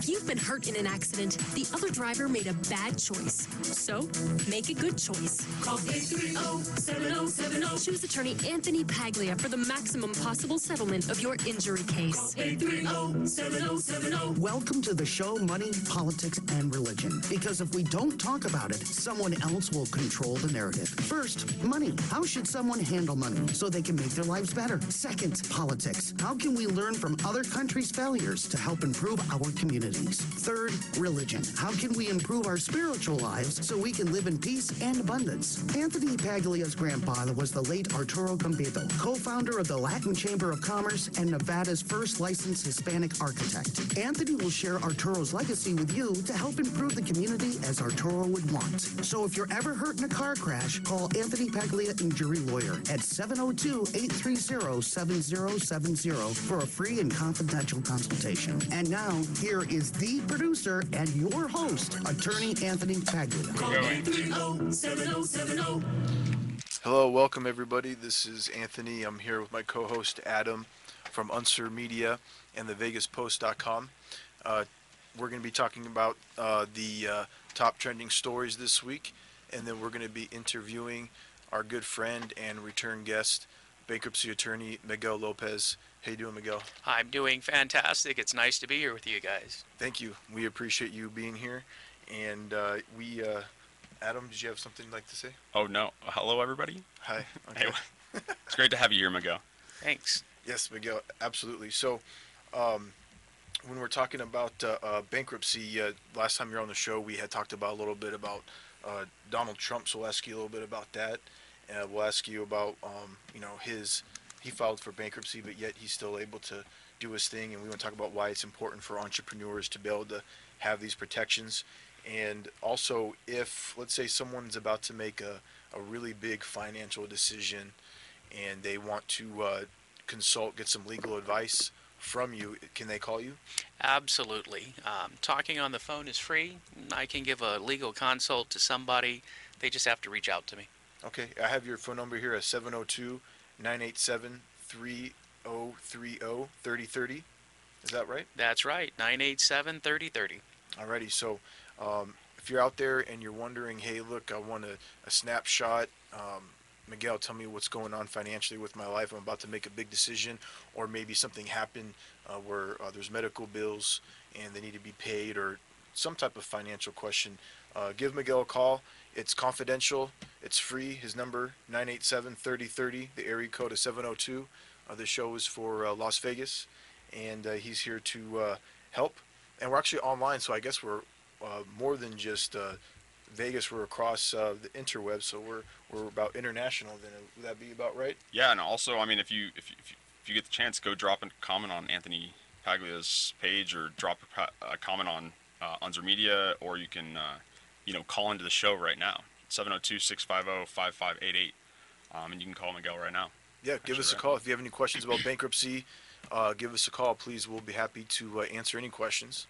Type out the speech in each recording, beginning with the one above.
If you've been hurt in an accident, the other driver made a bad choice. So, make a good choice. Call 830-7070. Choose attorney Anthony Paglia for the maximum possible settlement of your injury case. 830-7070. Welcome to the show Money, Politics, and Religion. Because if we don't talk about it, someone else will control the narrative. First, money. How should someone handle money so they can make their lives better? Second, politics. How can we learn from other countries' failures to help improve our communities? Third, religion. How can we improve our spiritual lives so we can live in peace and abundance? Anthony Paglia's grandfather was the late Arturo Cambeiro, co-founder of the Latin Chamber of Commerce and Nevada's first licensed Hispanic architect. Anthony will share Arturo's legacy with you to help improve the community as Arturo would want. So if you're ever hurt in a car crash, call Anthony Paglia Injury Lawyer at 702-830-7070 for a free and confidential consultation. And now, here is the producer and your host, Attorney Anthony Paglia. Hello, welcome everybody. This is Anthony. I'm here with my co-host Adam from Unser Media and the VegasPost.com. Uh, we're going to be talking about uh, the uh, top trending stories this week, and then we're going to be interviewing our good friend and return guest, bankruptcy attorney Miguel Lopez. How you doing, Miguel? I'm doing fantastic. It's nice to be here with you guys. Thank you. We appreciate you being here, and uh, we. Uh, Adam, did you have something you'd like to say? Oh no! Hello, everybody. Hi. Okay. Hey, it's great to have you here, Miguel. Thanks. Yes, Miguel, absolutely. So, um, when we're talking about uh, uh, bankruptcy, uh, last time you were on the show, we had talked about a little bit about uh, Donald Trump. So we'll ask you a little bit about that. Uh, we'll ask you about, um, you know, his he filed for bankruptcy, but yet he's still able to do his thing. And we want to talk about why it's important for entrepreneurs to be able to have these protections. And also, if let's say someone's about to make a, a really big financial decision and they want to uh, consult, get some legal advice from you, can they call you? Absolutely. Um, talking on the phone is free. I can give a legal consult to somebody. They just have to reach out to me. Okay, I have your phone number here at 702 987 3030 3030. Is that right? That's right. 987 3030. Alrighty, so um, if you're out there and you're wondering, hey, look, I want a, a snapshot, um, Miguel, tell me what's going on financially with my life. I'm about to make a big decision, or maybe something happened uh, where uh, there's medical bills and they need to be paid, or some type of financial question. Uh, give Miguel a call. It's confidential. It's free. His number 987-3030. The area code is 702. Uh, the show is for uh, Las Vegas, and uh, he's here to uh, help. And we're actually online, so I guess we're uh, more than just Vegas. We're across the interweb, so we're we're about international. Then would that be about right? Yeah, and also, I mean, if you if you, if you, if you get the chance, go drop a comment on Anthony Paglia's page, or drop a, a comment on uh, Media, or you can, uh, you know, call into the show right now, 702-650-5588, um, and you can call Miguel right now. Yeah, give us a Actually, call if you have any questions about bankruptcy. Uh, give us a call, please. We'll be happy to uh, answer any questions.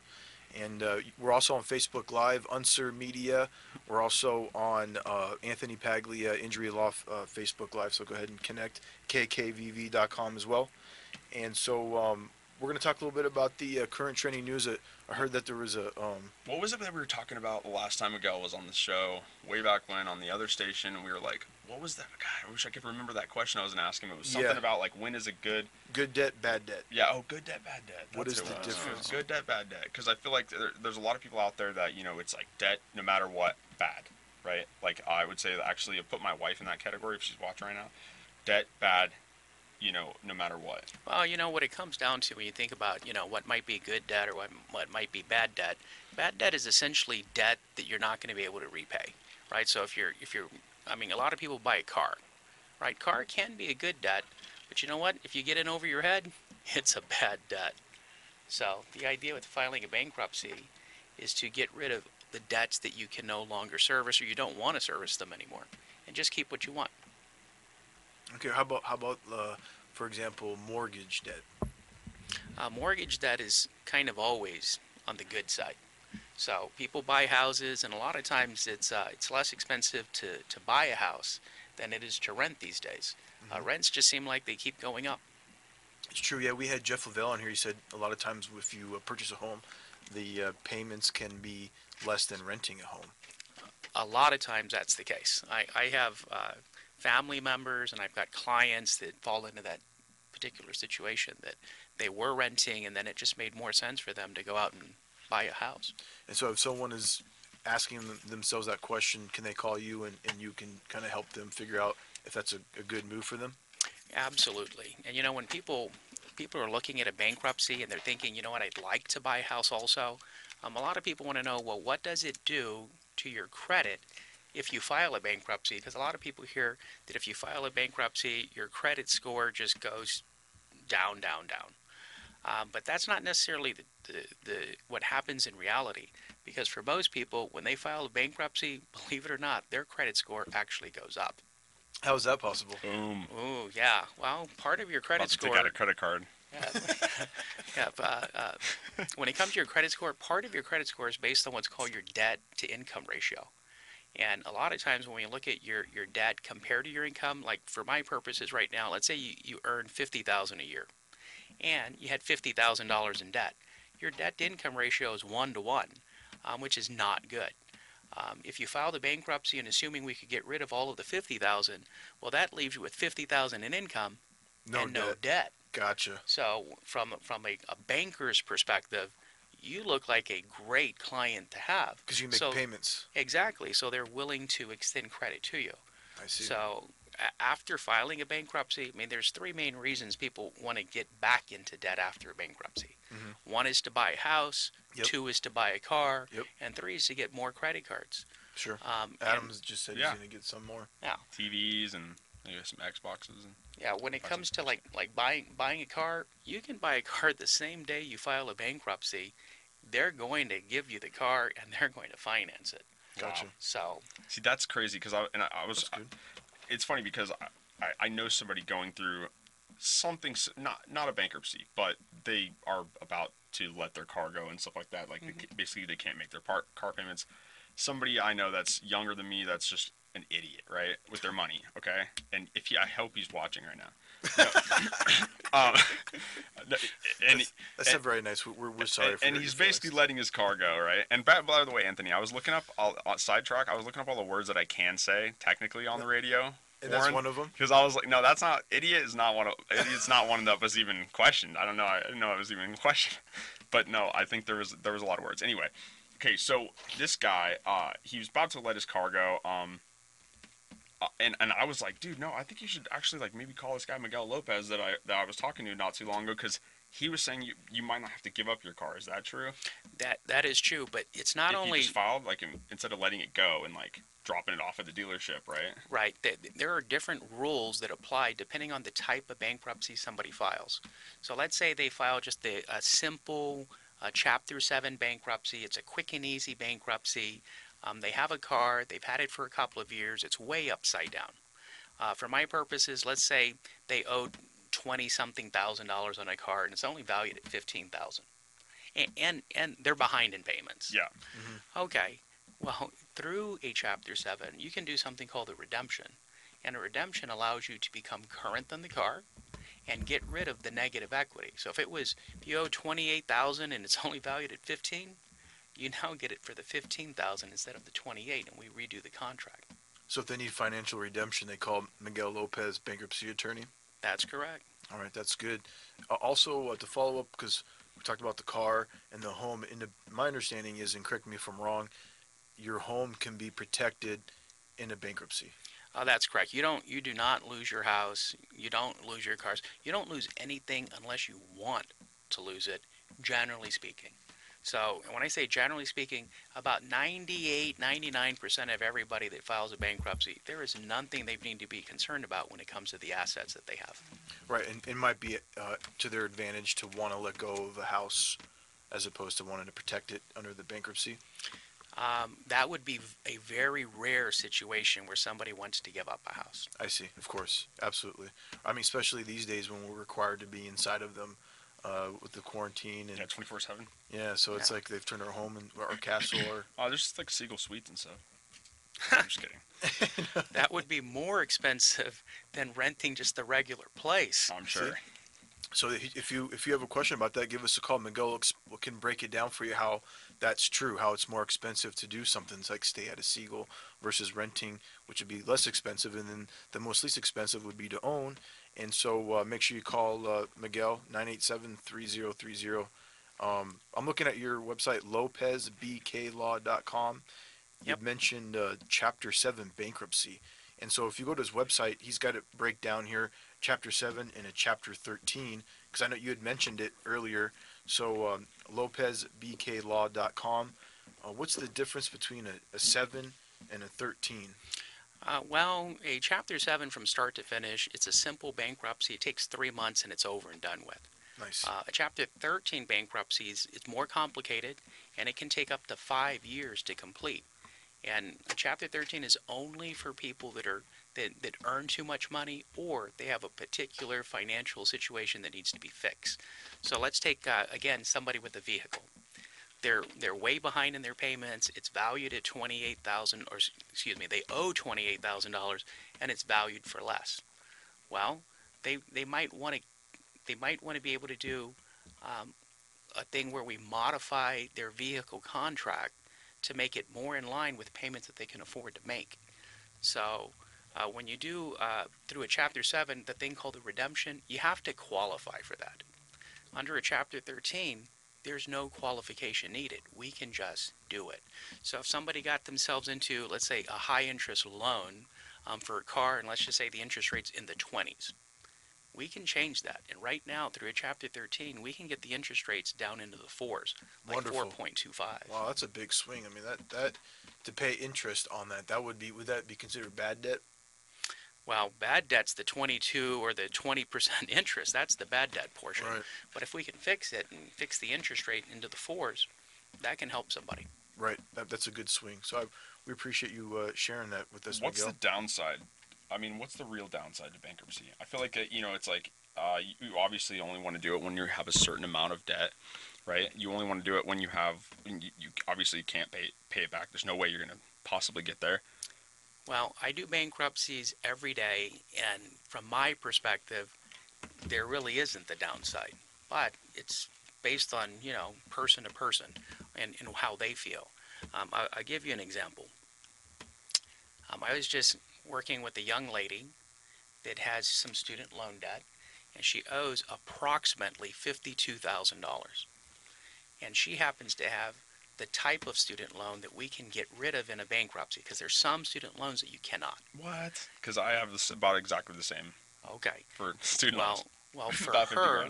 And uh, we're also on Facebook Live, Unser Media. We're also on uh, Anthony Paglia Injury Law uh, Facebook Live. So go ahead and connect kkvv.com as well. And so um, we're going to talk a little bit about the uh, current trending news. Uh, I heard that there was a um, What was it that we were talking about the last time Miguel was on the show, way back when on the other station, and we were like, what was that? God, I wish I could remember that question I was to. It was something Yeah. about like when is a good good debt, bad debt. Yeah. Oh, good debt, bad debt. What That's is who the difference? Good debt, bad debt. Because I feel like there, there's a lot of people out there that you know it's like debt, no matter what, bad, right? Like I would say that actually, I put my wife in that category if she's watching right now. Debt, bad, you know, no matter what. Well, you know what it comes down to when you think about, you know, what might be good debt or what, what might be bad debt. Bad debt is essentially debt that you're not going to be able to repay, right? So if you're if you're I mean, a lot of people buy a car, right? Car can be a good debt, but you know what? If you get in over your head, it's a bad debt. So the idea with filing a bankruptcy is to get rid of the debts that you can no longer service or you don't want to service them anymore, and just keep what you want. Okay, how about how about uh, for example mortgage debt? Uh, mortgage debt is kind of always on the good side. So people buy houses, and a lot of times it's uh, it's less expensive to, to buy a house than it is to rent these days. Uh, rents just seem like they keep going up. It's true. Yeah, we had Jeff Lavelle on here. He said a lot of times if you uh, purchase a home, the uh, payments can be less than renting a home. a lot of times that's the case. I, I have uh, family members and I've got clients that fall into that particular situation that they were renting and then it just made more sense for them to go out and buy a house. And so if someone is asking them, themselves that question, can they call you and, and you can kind of help them figure out if that's a, a good move for them? Absolutely. And you know, when people people are looking at a bankruptcy and they're thinking, you know what, I'd like to buy a house also. Um, a lot of people want to know, well, what does it do to your credit if you file a bankruptcy? Because a lot of people hear that if you file a bankruptcy, your credit score just goes down, down, down. Um, but that's not necessarily the, the, the what happens in reality. Because for most people, when they file a bankruptcy, believe it or not, their credit score actually goes up. How is that possible? Boom. Ooh, yeah. Well, part of your credit About to score. take out a credit card. Yeah, yeah uh, uh, when it comes to your credit score, part of your credit score is based on what's called your debt to income ratio. And a lot of times when we look at your, your debt compared to your income, like for my purposes right now, let's say you, you earn 50000 a year and you had $50,000 in debt. Your debt to income ratio is 1 to 1, um, which is not good. Um, if you file the bankruptcy and assuming we could get rid of all of the 50000 well, that leaves you with 50000 in income No and no debt. debt. Gotcha. So from from a, a banker's perspective, you look like a great client to have. Because you make So- payments. Exactly. So they're willing to extend credit to you. I see. So after filing a bankruptcy, I mean, there's three main reasons people want to get back into debt after a bankruptcy. One is to buy a house. Mm-hmm. Yep. Two is to buy a car. Yep. And three is to get more credit cards. sure. Um, and- Adams just said yeah. he's going to get some more. yeah. TVs and maybe some Xboxes and Yeah, when it comes to like like buying buying a car, you can buy a car the same day you file a bankruptcy. They're going to give you the car and they're going to finance it. Gotcha. Um, so See, that's crazy because I and I, I was. That's good. it's funny because I, I, I know somebody going through something not not a bankruptcy, but they are about to let their car go and stuff like that. Like they, mm-hmm. basically they can't make their par- car payments. Somebody I know that's younger than me that's just an idiot, right, with their money. Okay, and if he, I hope he's watching right now. Um, and That's not very nice. We're, we're sorry and, for and he's basically letting his car go, right? And by, by the way, Anthony, I was looking up all on sidetrack. I was looking up all the words that I can say technically on the radio. And that's one of 'em? Because I was like, no, that's not. Idiot is not one of. Idiot's not one that was even questioned. I don't know. I didn't know it was even questioned. But no, I think there was there was a lot of words. Anyway, okay, so this guy, uh, he was about to let his car go. Um, uh, and and I was like, dude, no, I think you should actually like maybe call this guy Miguel Lopez that I that I was talking to not too long ago because he was saying you you might not have to give up your car. Is that true? that that is true, but it's not If you only just filed like in, instead of letting it go and like dropping it off at the dealership, right? right. There are different rules that apply depending on the type of bankruptcy somebody files. So let's say they file just a, a simple uh, Chapter Seven bankruptcy. It's a quick and easy bankruptcy. Um, they have a car. They've had it for a couple of years. It's way upside down. Uh, for my purposes, let's say they owed twenty something thousand dollars on a car and it's only valued at fifteen thousand, and, and and they're behind in payments. Yeah. Okay. Well, through a Chapter 7, you can do something called a redemption. And a redemption allows you to become current on the car and get rid of the negative equity. So if it was, if you owe 28000 and it's only valued at 15 you now get it for the 15000 instead of the 28 and we redo the contract. So if they need financial redemption, they call Miguel Lopez, bankruptcy attorney. That's correct. All right, that's good. Uh, also, uh, to follow up, because we talked about the car and the home, and the, my understanding is, and correct me if I'm wrong, your home can be protected in a bankruptcy. Uh, that's correct. You don't. You do not lose your house. You don't lose your cars. You don't lose anything unless you want to lose it. Generally speaking. So when I say generally speaking, about 98, 99% of everybody that files a bankruptcy, there is nothing they need to be concerned about when it comes to the assets that they have. Right, and it might be uh, to their advantage to want to let go of a house as opposed to wanting to protect it under the bankruptcy. Um, that would be a very rare situation where somebody wants to give up a house. I see, of course, absolutely. I mean, especially these days when we're required to be inside of them uh, with the quarantine and Yeah, twenty four seven. yeah, so it's Yeah. like they've turned our home and our castle or Oh, there's just like Siegel Suites and stuff. I'm just kidding. That would be more expensive than renting just the regular place. I'm sure. So if if you if you have a question about that, give us a call. Miguel ex- can break it down for you how that's true. How it's more expensive to do something like stay at a Siegel versus renting, which would be less expensive, and then the most least expensive would be to own. And so uh, make sure you call uh, Miguel 987-3030. Um, I'm looking at your website lopezbklaw.com. You Yep. mentioned uh, Chapter Seven bankruptcy, and so if you go to his website, he's got it break down here chapter 7 and a chapter 13 because i know you had mentioned it earlier so um, lopezbklaw.com uh, what's the difference between a, a 7 and a 13 Uh, well, a Chapter 7 from start to finish, it's a simple bankruptcy. It takes three months and it's over and done with. nice Uh, a Chapter 13 bankruptcy is it's more complicated and it can take up to five years to complete. And a Chapter 13 is only for people that are that, that earn too much money or they have a particular financial situation that needs to be fixed. So let's take uh, again somebody with a vehicle. They're they're way behind in their payments. It's valued at twenty eight thousand, or excuse me, they owe twenty eight thousand dollars, and it's valued for less. Well, they they might want to they might want to be able to do um, a thing where we modify their vehicle contract to make it more in line with payments that they can afford to make. So. Uh, when you do uh, through a chapter 7 the thing called the redemption you have to qualify for that under a chapter 13 there's no qualification needed. We can just do it. So if somebody got themselves into, let's say, a high interest loan um, for a car, and let's just say the interest rate's in the 20s, we can change that. And right now, through a Chapter 13, we can get the interest rates down into the fours, like Wonderful. 4.25. wow that's a big swing i mean that that to pay interest on that that would be would that be considered bad debt Well, bad debt's the 22 or the 20% interest. That's the bad debt portion. Right. But if we can fix it and fix the interest rate into the fours, that can help somebody. right that, that's a good swing so I, we appreciate you uh, sharing that with us What's miguel the downside? I mean, what's the real downside to bankruptcy? I feel like uh, you know, it's like uh, you you obviously only want to do it when you have a certain amount of debt, right? You only want to do it when you have you, you obviously can't pay pay it back. There's no way you're gonna possibly get there. Well, I do bankruptcies every day, and from my perspective, there really isn't the downside. But it's based on, you know, person to person and, and how they feel. Um, I, I'll give you an example. Um, I was just working with a young lady that has some student loan debt, and she owes approximately $52,000. And she happens to have the type of student loan that we can get rid of in a bankruptcy because there's some student loans that you cannot. What? Because I have this about exactly the same Okay. for student Well, loans. well, for About 50 her,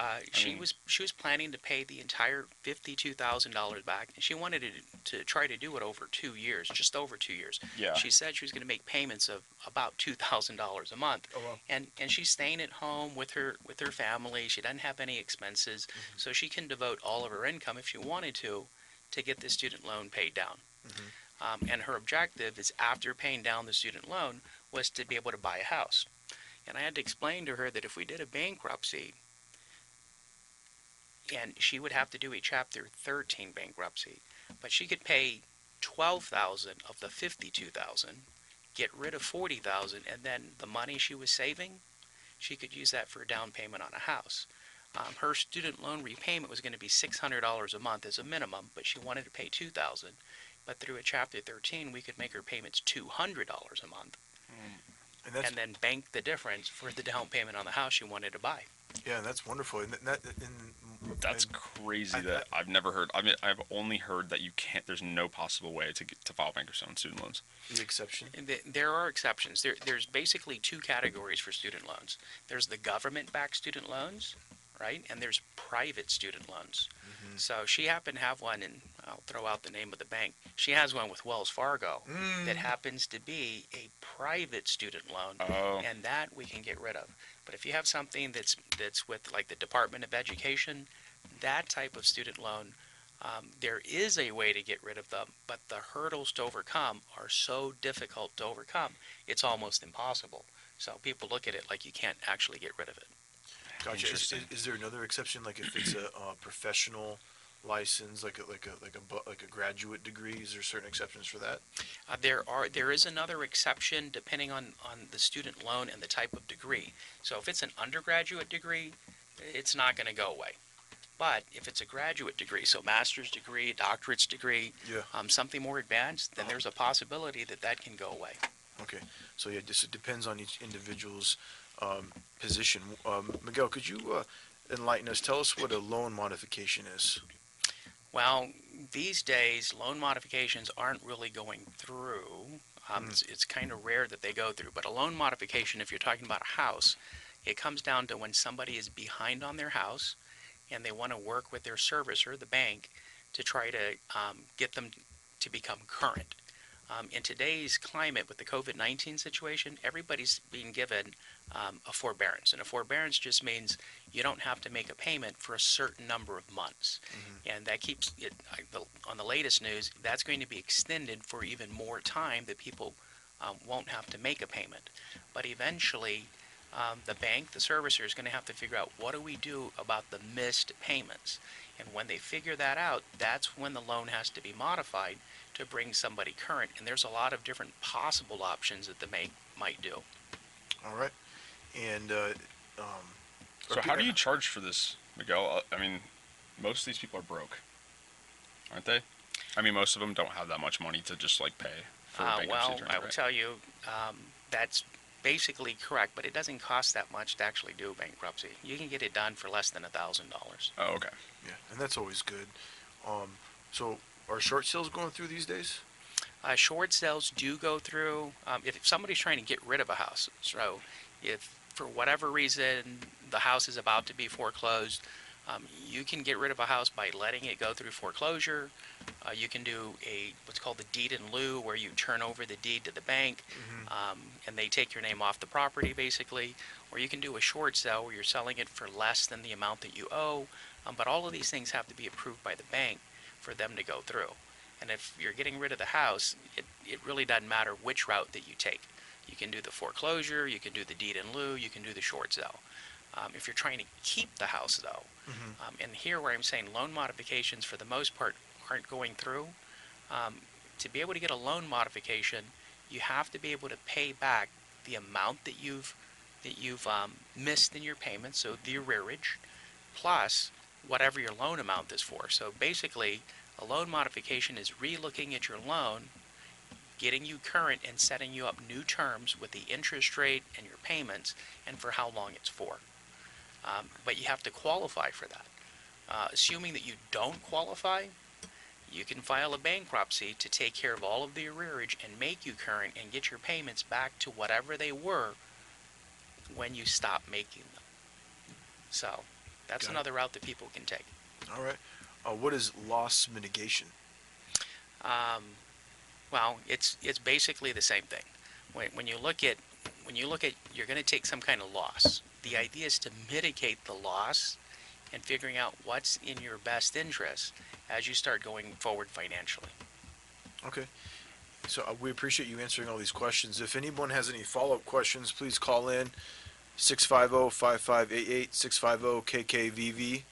uh, she mean- was she was planning to pay the entire fifty-two thousand dollars back, and she wanted to, to try to do it over two years, just over two years. Yeah. She said she was going to make payments of about two thousand dollars a month. Oh, wow. And and she's staying at home with her with her family. She doesn't have any expenses, Mm-hmm. so she can devote all of her income if she wanted to, to get the student loan paid down. Mm-hmm. Um, and her objective is after paying down the student loan was to be able to buy a house. And I had to explain to her that if we did a bankruptcy, and she would have to do a Chapter 13 bankruptcy, but she could pay 12,000 of the 52,000, get rid of 40,000, and then the money she was saving, she could use that for a down payment on a house. Um, her student loan repayment was going to be $600 a month as a minimum, but she wanted to pay 2,000. But through a Chapter 13, we could make her payments $200 a month, and that's and then bank the difference for the down payment on the house she wanted to buy. yeah that's wonderful and that and, That's and- crazy I- that I've never heard. I mean, I've only heard that you can't. There's no possible way to get, to file bankruptcy on student loans. the exception There are exceptions. There, there's basically two categories for student loans. There's the government-backed student loans, right? And there's private student loans. So she happened to have one, and I'll throw out the name of the bank. She has one with Wells Fargo that happens to be a private student loan, Oh. and that we can get rid of. But if you have something that's that's with like the Department of Education, that type of student loan, um, there is a way to get rid of them, but the hurdles to overcome are so difficult to overcome, it's almost impossible. So people look at it like you can't actually get rid of it. Gotcha. Is, Interesting. is, there another exception, like if it's a uh, professional license, like a like a like a bu- like a graduate degree? Is there certain exceptions for that? Uh, there are there is another exception depending on, on the student loan and the type of degree. So if it's an undergraduate degree, it's not going to go away. But if it's a graduate degree, so master's degree, doctorate's degree, Yeah. um, something more advanced, then there's a possibility that that can go away. Okay, so yeah, this it depends on each individual's um, position. Um, Miguel, could you uh, enlighten us? Tell us what a loan modification is. Well, these days, loan modifications aren't really going through. Um, It's, it's kind of rare that they go through. But a loan modification, if you're talking about a house, it comes down to when somebody is behind on their house and they want to work with their servicer, the bank, to try to um, get them to become current. Um, in today's climate with the COVID 19 situation, everybody's being given um, a forbearance. And a forbearance just means you don't have to make a payment for a certain number of months. And that keeps it, on the latest news, that's going to be extended for even more time that people um, won't have to make a payment. But eventually, um, the bank, the servicer, is going to have to figure out what do we do about the missed payments. And when they figure that out, that's when the loan has to be modified to bring somebody current. And there's a lot of different possible options that the bank might do. All right, and uh, um, So how do you charge for this, Miguel? Uh, I mean, most of these people are broke, aren't they? I mean, most of them don't have that much money to just like pay for Uh, bankruptcy well, attorney, I will right? tell you, um, that's basically correct, but it doesn't cost that much to actually do bankruptcy. You can get it done for less than a thousand dollars. Oh, okay. Yeah, and that's always good. Um, so are short sales going through these days? Uh, short sales do go through um, if somebody's trying to get rid of a house. So, if for whatever reason the house is about to be foreclosed, um, you can get rid of a house by letting it go through foreclosure. Uh, you can do a what's called the deed in lieu, where you turn over the deed to the bank, um, and they take your name off the property, basically. Or you can do a short sale, where you're selling it for less than the amount that you owe. Um, but all of these things have to be approved by the bank for them to go through. And if you're getting rid of the house, it, it really doesn't matter which route that you take. You can do the foreclosure, you can do the deed in lieu, you can do the short sale. Um, if you're trying to keep the house, though, um, and here where I'm saying loan modifications for the most part aren't going through, um, to be able to get a loan modification, you have to be able to pay back the amount that you've that you've um, missed in your payments, so the arrearage, plus whatever your loan amount is for. So basically, a loan modification is relooking at your loan, getting you current, and setting you up new terms with the interest rate and your payments, and for how long it's for. Um, but you have to qualify for that. Uh, assuming that you don't qualify, you can file a bankruptcy to take care of all of the arrearage and make you current and get your payments back to whatever they were when you stop making them. So that's Got it. another route that people can take. All right. Uh, what is loss mitigation? Um, well, it's it's basically the same thing. When, when you look at when you look at you're going to take some kind of loss. The idea is to mitigate the loss and figuring out what's in your best interest as you start going forward financially. Okay. So uh, we appreciate you answering all these questions. If anyone has any follow-up questions, please call in 650-5588, 650-KKVV.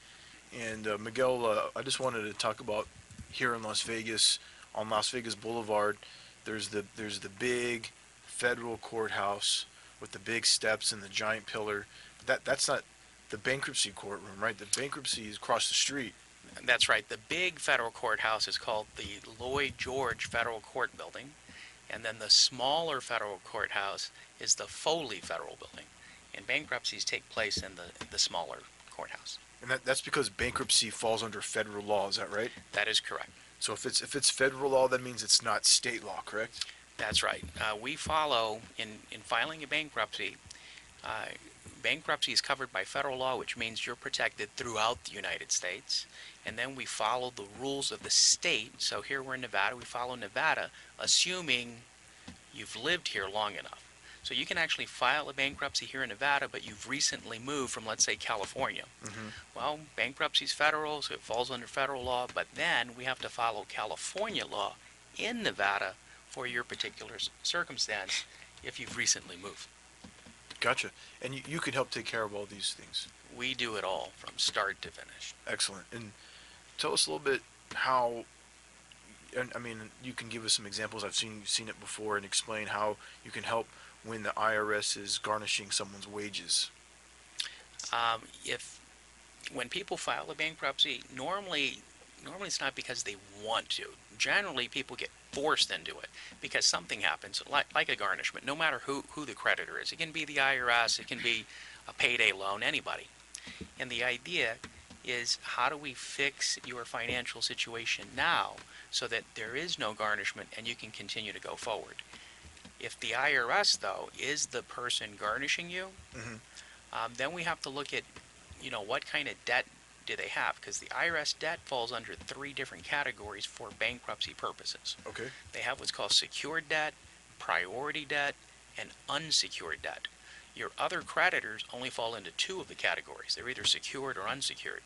And uh, Miguel, uh, I just wanted to talk about here in Las Vegas, on Las Vegas Boulevard, there's the there's the big federal courthouse with the big steps and the giant pillar. That that's not the bankruptcy courtroom, right? The bankruptcy is across the street. That's right. The big federal courthouse is called the Lloyd George Federal Court Building, and then the smaller federal courthouse is the Foley Federal Building. And bankruptcies take place in the the smaller courthouse. And that, that's because bankruptcy falls under federal law, is that right? That is correct. So if it's if it's federal law, that means it's not state law, correct? That's right. Uh, we follow in in filing a bankruptcy. Uh, bankruptcy is covered by federal law, which means you're protected throughout the United States. And then we follow the rules of the state. So here we're in Nevada. We follow Nevada, assuming you've lived here long enough. So you can actually file a bankruptcy here in Nevada, but you've recently moved from, let's say, California. Mm-hmm. Well, bankruptcy is federal, so it falls under federal law, but then we have to follow California law in Nevada for your particular s- circumstance if you've recently moved. Gotcha. And you, you can help take care of all these things. We do it all from start to finish. Excellent. And tell us a little bit how. I mean, you can give us some examples. I've seen seen it before, and explain how you can help when the IRS is garnishing someone's wages. Um, if when people file a bankruptcy, normally, normally it's not because they want to. Generally, people get forced into it because something happens, like, like a garnishment, no matter who, who the creditor is. It can be the IRS, it can be a payday loan, anybody. And the idea is how do we fix your financial situation now so that there is no garnishment and you can continue to go forward? If the IRS, though, is the person garnishing you, Mhm. um, then we have to look at, you know, what kind of debt do they have? Because the IRS debt falls under three different categories for bankruptcy purposes. Okay. They have what's called secured debt, priority debt, and unsecured debt. Your other creditors only fall into two of the categories. They're either secured or unsecured.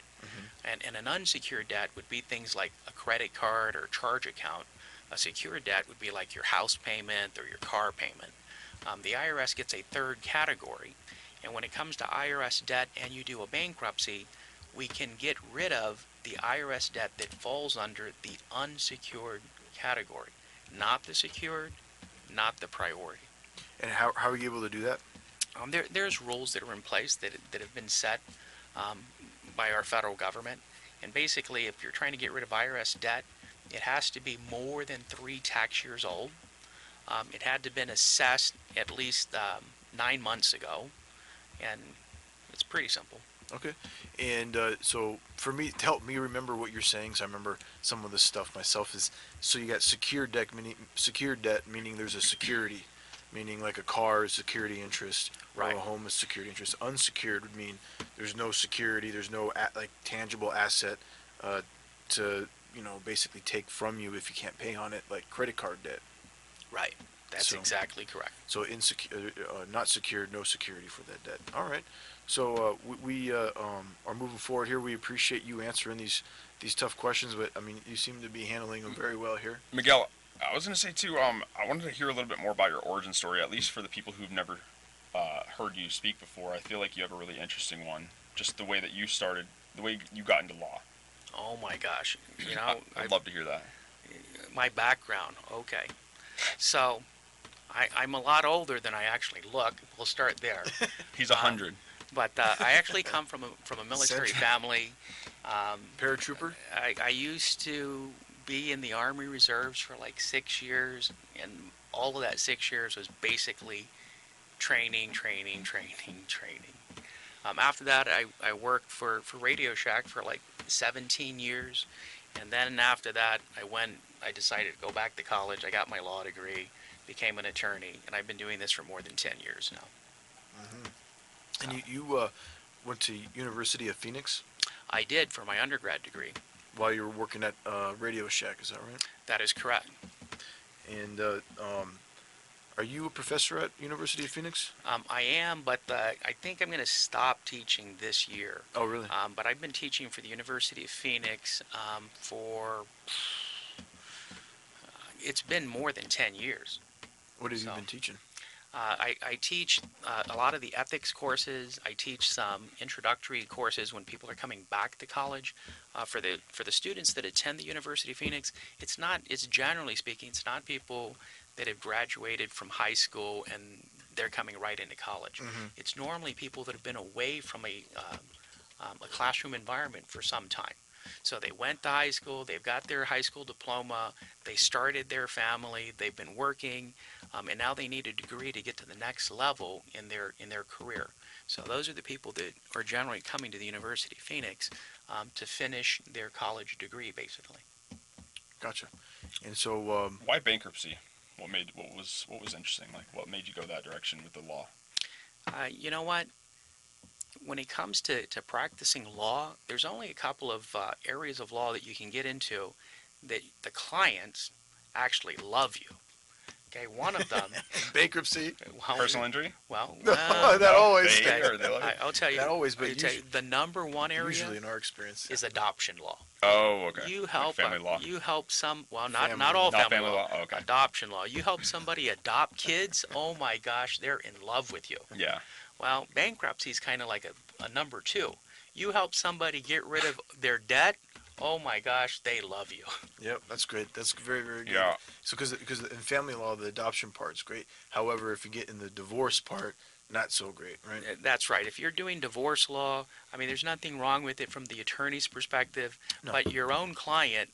And, and an unsecured debt would be things like a credit card or charge account. A secured debt would be like your house payment or your car payment. Um, the IRS gets a third category. And when it comes to IRS debt and you do a bankruptcy, we can get rid of the IRS debt that falls under the unsecured category, not the secured, not the priority. And how, how are you able to do that? Um, there, there's rules that are in place that, that have been set um, by our federal government. And basically, if you're trying to get rid of IRS debt, it has to be more than three tax years old. Um, it had to have been assessed at least um, nine months ago. And it's pretty simple. Okay. And uh, so for me, to help me remember what you're saying, so I remember some of this stuff myself, is so you got secured debt, meaning, debt, meaning there's a security, meaning like a car security interest, Right. a home is security interest. Unsecured would mean there's no security, there's no a, like tangible asset uh, to, you know, basically take from you if you can't pay on it, like credit card debt. Right. That's So- exactly correct. So insecure, uh, not secured, no security for that debt. All right. So uh, we, we uh, um, are moving forward here. We appreciate you answering these these tough questions, but I mean, you seem to be handling them very well here. Miguel, I was going to say too. Um, I wanted to hear a little bit more about your origin story, at least for the people who've never uh, heard you speak before. I feel like you have a really interesting one. Just the way that you started, the way you got into law. Oh my gosh. You know, I, I- I'd love to hear that. my background. Okay. So, I, I'm a lot older than I actually look. We'll start there. He's a hundred. But uh, I actually come from a, from a military Central. family. Um, Paratrooper. I, I used to be in the Army Reserves for like six years, and all of that six years was basically training, training, training, training. Um, after that, I, I worked for, for Radio Shack for like 17 years, and then after that, I went. I decided to go back to college. I got my law degree, became an attorney, and I've been doing this for more than 10 years now. And you, you uh, went to University of Phoenix I did for my undergrad degree. while you were working at uh, Radio Shack. Is that right? That is correct. And uh, um, are you a professor at University of Phoenix? Um, I am, but uh, I think I'm going to stop teaching this year. Oh, really? Um, but I've been teaching for the University of Phoenix um, for. It's been more than 10 years. what have you been teaching? Uh, I, I teach uh, a lot of the ethics courses. I teach some introductory courses when people are coming back to college. Uh, for the for the students that attend the University of Phoenix, it's not. It's generally speaking, it's not people that have graduated from high school and they're coming right into college. It's normally people that have been away from a um, um, a classroom environment for some time. So they went to high school, they've got their high school diploma, they started their family, they've been working, um, and now they need a degree to get to the next level in their in their career. So those are the people that are generally coming to the University of Phoenix um, to finish their college degree, basically. Gotcha. And so, um, Why bankruptcy? What made what was what was interesting? Like what made you go that direction with the law? Uh, you know what? When it comes to, to practicing law, there's only a couple of uh, areas of law that you can get into that the clients actually love you. Okay, one of them. bankruptcy. well, Personal injury? Well, No, well, that always. Okay. or they like I, it? I'll tell you. That always, but I'll you, the number one area Usually, in our experience. is adoption law. Oh, okay. You Like help family uh, law. You help some. Well, not Family not all Not family, family law. law, okay. Adoption law. You help somebody adopt kids. Oh my gosh, they're in love with you. Yeah. Well, bankruptcy is kind of like a, a number two. You help somebody get rid of their debt. Oh my gosh, they love you. Yep, that's great. That's very, very good. Yeah. So, because because in family law, the adoption part's great. However, if you get in the divorce part, not so great, right? Uh, That's right. If you're doing divorce law, I mean, there's nothing wrong with it from the attorney's perspective, No. but your own client,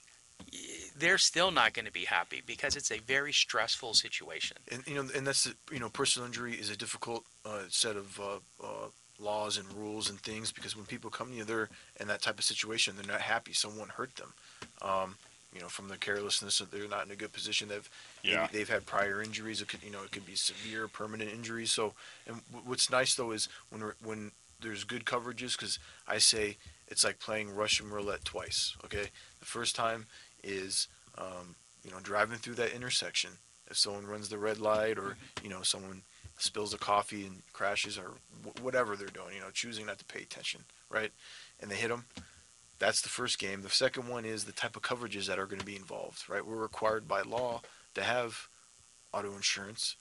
they're still not going to be happy because it's a very stressful situation. And you know, and that's you know, personal injury is a difficult uh, set of uh, uh, laws and rules and things because when people come to you, they're in that type of situation. They're not happy. Someone hurt them. Um, you know, from the carelessness, that they're not in a good position. They've Yeah. they've had prior injuries. It could you know it could be severe, permanent injuries. So, and w- what's nice though is when when there's good coverages because I say it's like playing Russian roulette twice. Okay, the first time is um, you know driving through that intersection. If someone runs the red light or you know someone spills a coffee and crashes or wh- whatever they're doing, you know, choosing not to pay attention, right? And they hit them. That's the first game. The second one is the type of coverages that are going to be involved, right? We're required by law to have auto insurance.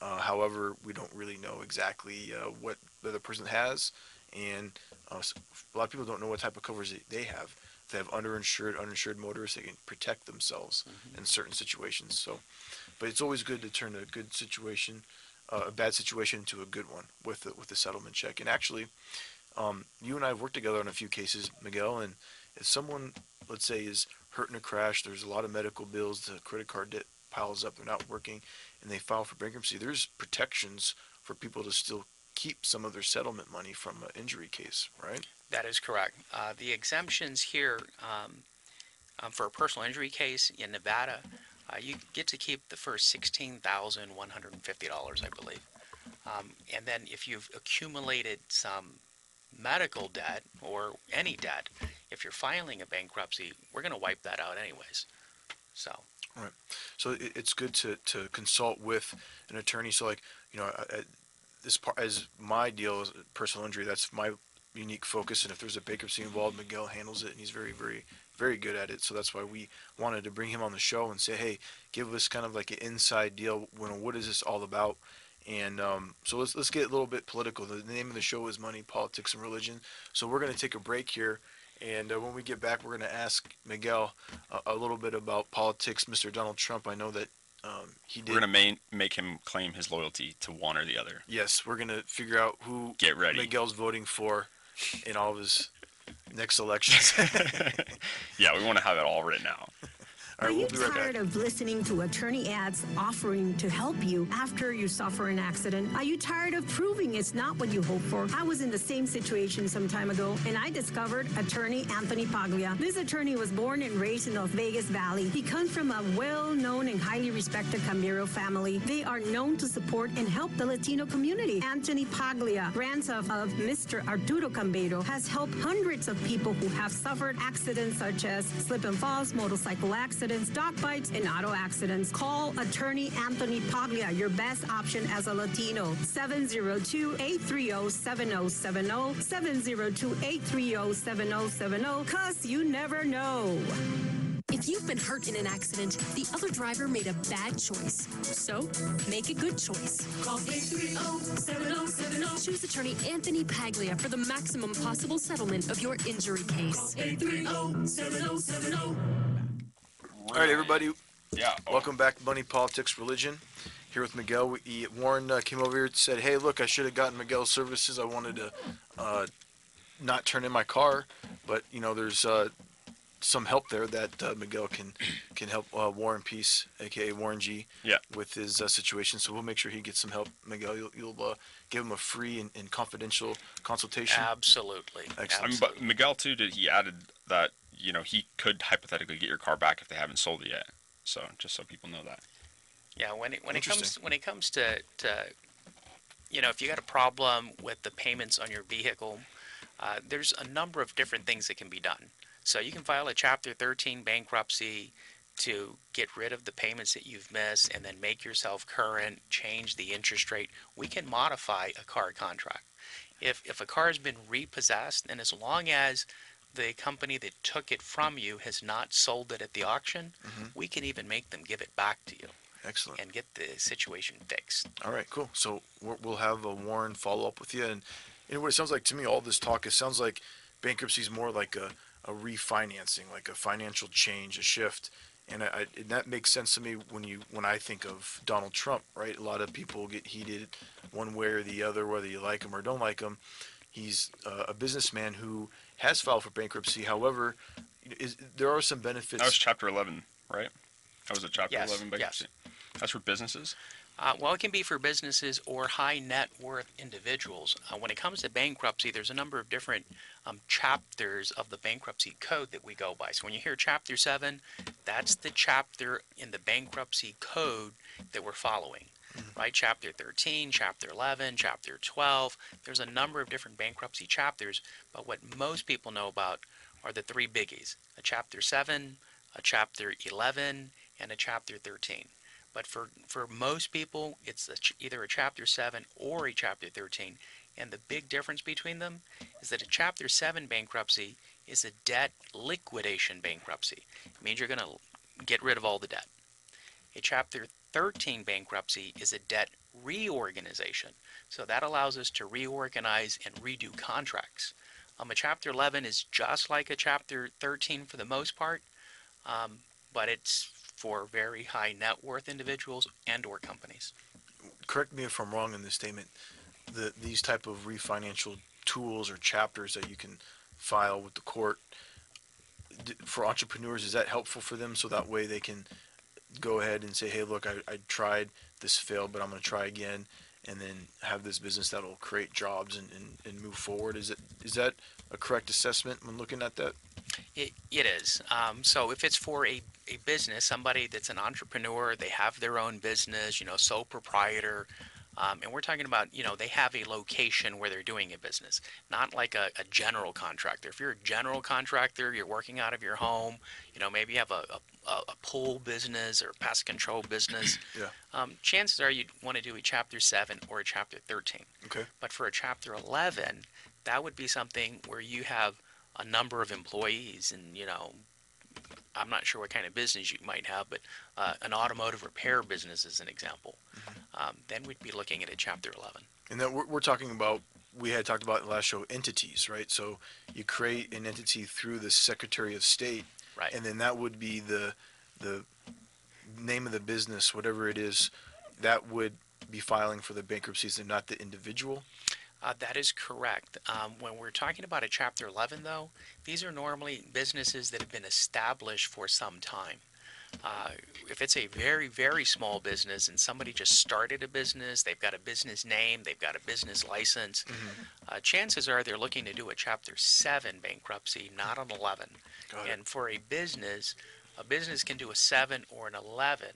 Uh, however, we don't really know exactly uh, what the other person has, and uh, a lot of people don't know what type of coverage they, have. If they have underinsured, uninsured motorists, they can protect themselves in certain situations. So, but it's always good to turn a good situation, a bad situation, into a good one with the, with the settlement check. And actually, um, you and I have worked together on a few cases, Miguel. And if someone, let's say, is hurt in a crash, there's a lot of medical bills, the credit card debt piles up, they're not working, and they file for bankruptcy. There's protections for people to still keep some of their settlement money from an injury case, right? That is correct. Uh, the exemptions here um, um, for a personal injury case in Nevada, uh, you get to keep the first sixteen thousand one hundred and fifty dollars, I believe. Um, and then if you've accumulated some medical debt or any debt, if you're filing a bankruptcy, we're going to wipe that out anyways. So. So it, it's good to, to consult with an attorney. So like, you know, I, I, this part as my deal is personal injury. That's my unique focus. And if there's a bankruptcy involved, Miguel handles it, and he's very, very, very good at it. So that's why we wanted to bring him on the show and say, hey, give us kind of like an inside deal. You know, what is this all about? And um, so let's let's get a little bit political. The name of the show is Money, Politics, and Religion. So we're going to take a break here. And uh, when we get back, we're going to ask Miguel a, a little bit about politics. Mr. Donald Trump, I know that um, he did. We're gonna main, make him claim his loyalty to one or the other. Yes, we're going to figure out who Get ready. Miguel's voting for in all of his next elections. Yeah, we want to have it all written out. Are you we'll be right tired back. of listening to attorney ads offering to help you after you suffer an accident? Are you tired of proving it's not what you hoped for? I was in the same situation some time ago, and I discovered attorney Anthony Paglia. This attorney was born and raised in the Las Vegas Valley. He comes from a well-known and highly respected Cambeiro family. They are known to support and help the Latino community. Anthony Paglia, grandson of, of Mr. Arturo Cambeiro, has helped hundreds of people who have suffered accidents such as slip and falls, motorcycle accidents, dog bites, and auto accidents. Call attorney Anthony Paglia, your best option as a Latino. 702-830-7070, 702-830-7070, cause you never know. If you've been hurt in an accident, the other driver made a bad choice. So, make a good choice. Call 830-7070. Choose attorney Anthony Paglia for the maximum possible settlement of your injury case. 830-7070. All right, everybody, Yeah. oh, welcome back to Money, Politics, Religion. Here with Miguel. We, Warren uh, came over here and said, hey, look, I should have gotten Miguel's services. I wanted to uh, not turn in my car, but, you know, there's uh, some help there that uh, Miguel can can help uh, Warren Peace, aka Warren G, Yeah. with his uh, situation. So we'll make sure he gets some help. Miguel, you'll, you'll uh, give him a free and, and confidential consultation. Absolutely. Excellent. I mean, but Miguel too did. He added that you know he could hypothetically get your car back if they haven't sold it yet. So just so people know that. Yeah, when it when it comes when it comes to, to you know, if you got a problem with the payments on your vehicle, uh, there's a number of different things that can be done. So you can file a Chapter 13 bankruptcy to get rid of the payments that you've missed and then make yourself current, change the interest rate. We can modify a car contract. If if a car has been repossessed, and as long as the company that took it from you has not sold it at the auction, we can even make them give it back to you Excellent. and get the situation fixed. All right, cool. So we're, we'll have a Warren follow up with you, and you know what it sounds like to me. All this talk, it sounds like bankruptcy is more like a, a refinancing, like a financial change, a shift, And, I, I, and that makes sense to me when you when I think of Donald Trump, right? A lot of people get heated one way or the other, whether you like him or don't like him. He's uh, a businessman who has filed for bankruptcy. However, is, there are some benefits. That was Chapter 11, right? That was a Chapter Yes, 11 bankruptcy. That's for businesses. Uh, well, it can be for businesses or high net worth individuals. Uh, when it comes to bankruptcy, there's a number of different um, chapters of the bankruptcy code that we go by. So when you hear Chapter 7, that's the chapter in the bankruptcy code that we're following. Right? Chapter 13, Chapter 11, Chapter 12. There's a number of different bankruptcy chapters, but what most people know about are the three biggies a Chapter 7, a Chapter 11, and a Chapter 13. But for, for most people, it's a ch- either a Chapter 7 or a Chapter 13. And the big difference between them is that a Chapter 7 bankruptcy is a debt liquidation bankruptcy. It means you're going to get rid of all the debt. A Chapter 13 bankruptcy is a debt reorganization. So that allows us to reorganize and redo contracts. Um, a Chapter 11 is just like a Chapter 13 for the most part, um, but it's for very high net worth individuals and or companies. correct me if I'm wrong in this statement. The these type of refinancial tools or chapters that you can file with the court for entrepreneurs is that helpful for them so that way they can go ahead and say, hey, look, I, I tried this failed, but I'm going to try again, and then have this business that'll create jobs and, and, and move forward. Is it is that a correct assessment when looking at that? It, it is. Um, so if it's for a, a business, somebody that's an entrepreneur, they have their own business, you know, sole proprietor, um, and we're talking about, you know, they have a location where they're doing a business, not like a, a general contractor. If you're a general contractor, you're working out of your home, you know, maybe you have a, a, a pool business or pest control business. Yeah. Um, chances are you'd want to do a Chapter 7 or a Chapter 13. Okay. But for a Chapter 11, that would be something where you have a number of employees and, you know, I'm not sure what kind of business you might have, but uh, an automotive repair business is an example. Um, then we'd be looking at a Chapter 11. And then we're, we're talking about, we had talked about in the last show, entities, right? So you create an entity through the Secretary of State, Right. and then that would be the, the name of the business, whatever it is, that would be filing for the bankruptcies and not the individual. Uh, that is correct. Um, when we're talking about a Chapter 11, though, these are normally businesses that have been established for some time. Uh, if it's a very, very small business and somebody just started a business, they've got a business name, they've got a business license, uh, chances are they're looking to do a Chapter 7 bankruptcy, not an 11. And for a business, a business can do a 7 or an 11.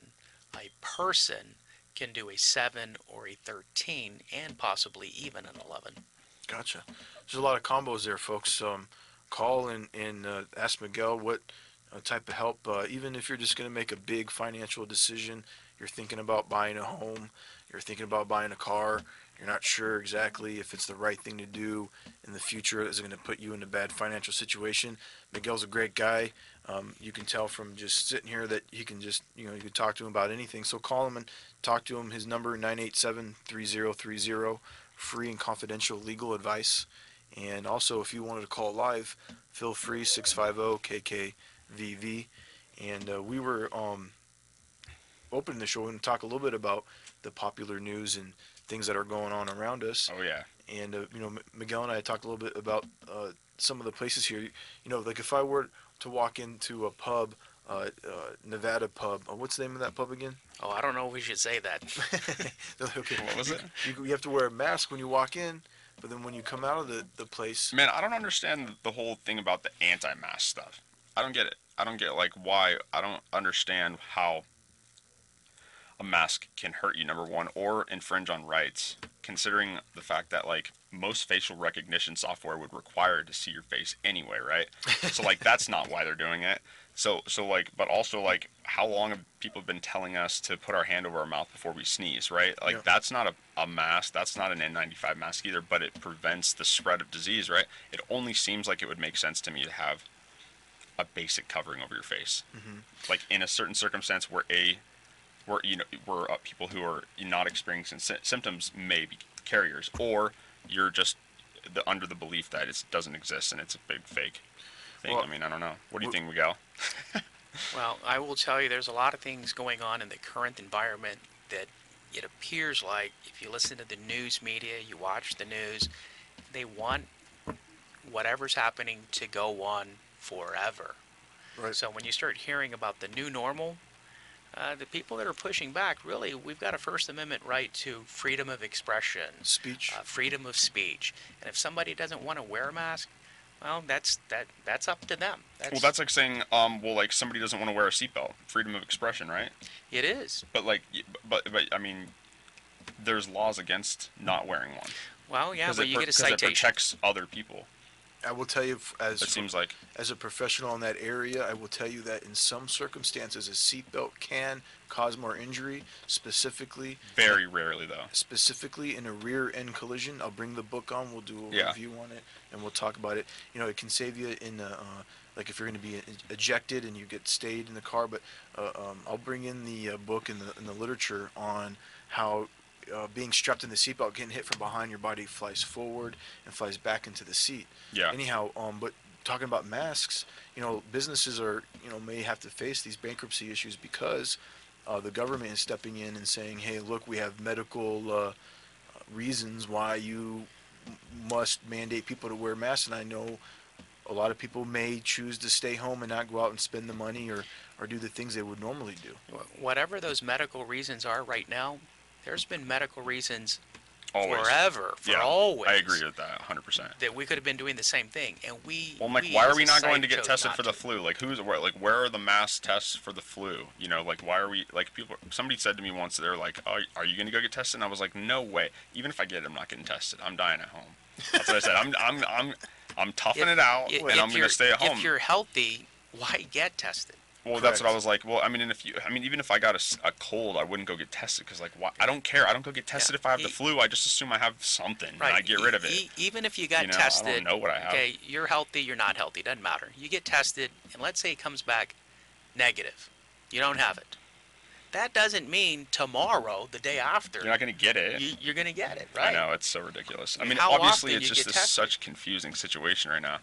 A person can do a 7 or a 13 and possibly even an 11. Gotcha. There's a lot of combos there, folks. Um, call and, and uh, ask Miguel what uh, type of help, uh, even if you're just going to make a big financial decision, you're thinking about buying a home, you're thinking about buying a car, you're not sure exactly if it's the right thing to do in the future, is it going to put you in a bad financial situation? Miguel's a great guy. Um, you can tell from just sitting here that he can just, you know, you can talk to him about anything. So call him and talk to him. His number, 987-3030, free and confidential legal advice. And also, if you wanted to call live, feel free, oh, 650-KKVV. And uh, we were um, opening the show and talk a little bit about the popular news and things that are going on around us. Oh yeah. And, uh, you know, M- Miguel and I talked a little bit about uh, some of the places here. You know, like if I were to walk into a pub, uh, uh, Nevada pub, uh, what's the name of that pub again? Oh, I don't know if we should say that. okay. What was it? You, you have to wear a mask when you walk in, but then when you come out of the, the place, Man, I don't understand the whole thing about the anti-mask stuff. I don't get it. I don't get like why. I don't understand how a mask can hurt you. Number one, or infringe on rights, considering the fact that like most facial recognition software would require to see your face anyway, right? so like that's not why they're doing it. So so like, but also like, how long have people been telling us to put our hand over our mouth before we sneeze, right? Like Yeah. that's not a, a mask. That's not an N95 mask either, but it prevents the spread of disease, right? It only seems like it would make sense to me to have a basic covering over your face, like in a certain circumstance where a where you know where uh, people who are not experiencing sy- symptoms may be carriers, or you're just the, under the belief that it doesn't exist and it's a big fake thing. Well, I mean, I don't know. What do you think, Miguel? Well, I will tell you, there's a lot of things going on in the current environment that it appears like if you listen to the news media, you watch the news, they want whatever's happening to go on forever. Right. So when you start hearing about the new normal, uh, the people that are pushing back, really, we've got a First Amendment right to freedom of expression, Speech. uh, freedom of speech, and if somebody doesn't want to wear a mask, well, that's that that's up to them. That's, Well, that's like saying, um, well, like somebody doesn't want to wear a seatbelt. Freedom of expression, right? it is. But like, but but I mean, there's laws against not wearing one. Well, yeah, but it you get a 'cause it citation. protects other people. I will tell you, as It seems like as a professional in that area, I will tell you that in some circumstances, a seatbelt can cause more injury. Specifically, very rarely though. specifically in a rear end collision. I'll bring the book on. We'll do a Yeah. review on it, and we'll talk about it. You know, it can save you in a, uh, like if you're going to be ejected and you get stayed in the car. But uh, um, I'll bring in the uh, book and the, and the literature on how. Uh, being strapped in the seatbelt, getting hit from behind, your body flies forward and flies back into the seat. Yeah. Anyhow, um, but talking about masks, you know, businesses are, you know, may have to face these bankruptcy issues because uh, the government is stepping in and saying, hey, look, we have medical uh, reasons why you must mandate people to wear masks. And I know a lot of people may choose to stay home and not go out and spend the money or, or do the things they would normally do. Whatever those medical reasons are right now, there's been medical reasons Always. forever, for yeah, always. I agree with that 100%. That we could have been doing the same thing, and we. Well, like, we why are we not going to get tested for the to. flu? Like, who's where? Like, where are the mass tests for the flu? You know, like, why are we? Like, people. Somebody said to me once, they're like, "Oh, are you going to go get tested?" And I was like, "No way. Even if I get it, I'm not getting tested. I'm dying at home." That's what I said. I'm, I'm, I'm, I'm toughing If- it out, i- and if I'm going to stay at home. If you're healthy, why get tested? Well, that's what I was like. Well, I mean, and if you, I mean, even if I got a cold, I wouldn't go get tested because, like, why? I don't care. I don't go get tested Yeah. if I have the E- flu. I just assume I have something, Right. and I get rid of it. E- even if you got You know, I don't tested, know what I have. okay, you're healthy, you're not healthy, doesn't matter. You get tested, and let's say it comes back negative. You don't have it. That doesn't mean tomorrow, the day after, You're not going to get it. you, you're going to get it, right? I know it's so ridiculous. I I mean, mean, how obviously, it's just get a, tested? such confusing situation right now.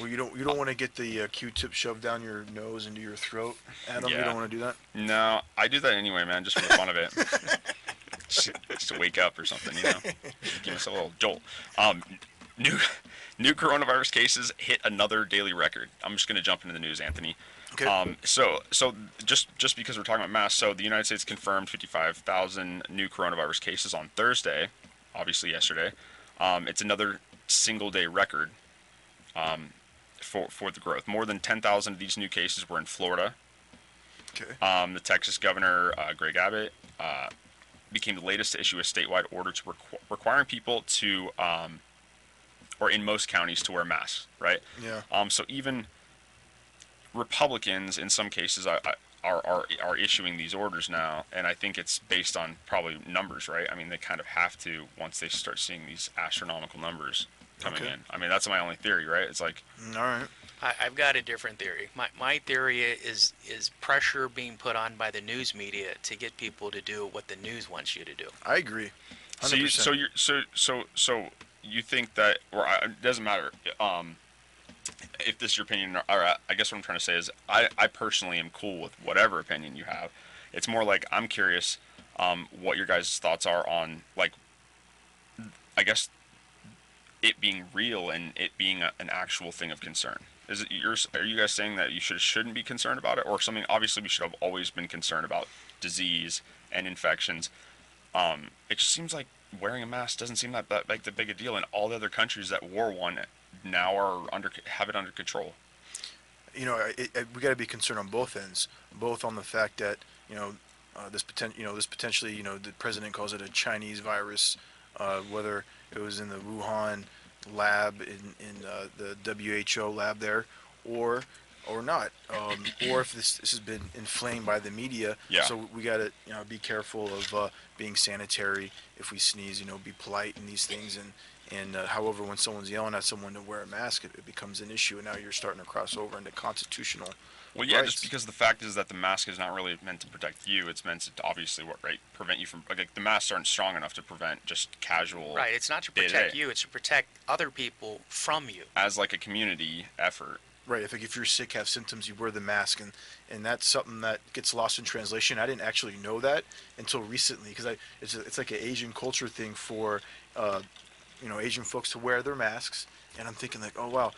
Well, you don't you don't want to get the uh, Q-tip shoved down your nose into your throat, Adam. You don't want to do that. No, I do that anyway, man, just for the fun of it. just, just to wake up or something, you know. Give us a little jolt. Um, new new coronavirus cases hit another daily record. I'm just going to jump into the news, Anthony. Okay. Um, so so just just because we're talking about masks, so the United States confirmed 55,000 new coronavirus cases on Thursday, obviously yesterday. Um, it's another single day record um, for for the growth. More than 10,000 of these new cases were in Florida. Okay. Um, the Texas governor, uh, Greg Abbott, uh, became the latest to issue a statewide order to requ- requiring people to, um, or in most counties, to wear masks, right? Yeah. Um, so even Republicans, in some cases, are, are, are, are issuing these orders now, and I think it's based on probably numbers, right? I mean, they kind of have to once they start seeing these astronomical numbers coming Okay. in. I mean, that's my only theory, right? It's like, Mm, All right. I, I've got a different theory. My, my theory is is pressure being put on by the news media to get people to do what the news wants you to do. I agree. 100%. So you, so you, so so so you think that, or it doesn't matter. Um, if this is your opinion, or I I guess what I'm trying to say is, I, I personally am cool with whatever opinion you have. It's more like I'm curious, um, what your guys' thoughts are on like, I guess, it being real and it being a, an actual thing of concern. Is it you're, are you guys saying that you should shouldn't be concerned about it, or something? Obviously, we should have always been concerned about disease and infections um, it just seems like wearing a mask doesn't seem that, that like the big a deal, in all the other countries that wore one now are under have it under control. you know, it, it, we got to be concerned on both ends, both on the fact that you know uh, this poten- you know this potentially you know the president calls it a Chinese virus, uh, whether it was in the Wuhan lab in in uh, the WHO lab there, or or not, um, or if this this has been inflamed by the media. Yeah. So we got to you know be careful of uh, being sanitary. If we sneeze, you know, be polite in these things and. And uh, however, when someone's yelling at someone to wear a mask, it, it becomes an issue, and now you're starting to cross over into constitutional. Well, yeah, rights. just because the fact is that the mask is not really meant to protect you; it's meant to obviously what right prevent you from like the masks aren't strong enough to prevent just casual Right. It's not to day to protect day. you; it's to protect other people from you. as like a community effort. Right. If if you're sick, have symptoms, you wear the mask, and and that's something that gets lost in translation. I didn't actually know that until recently because I it's a, it's like an Asian culture thing for, uh, you know, Asian folks to wear their masks, and I'm thinking like, oh wow,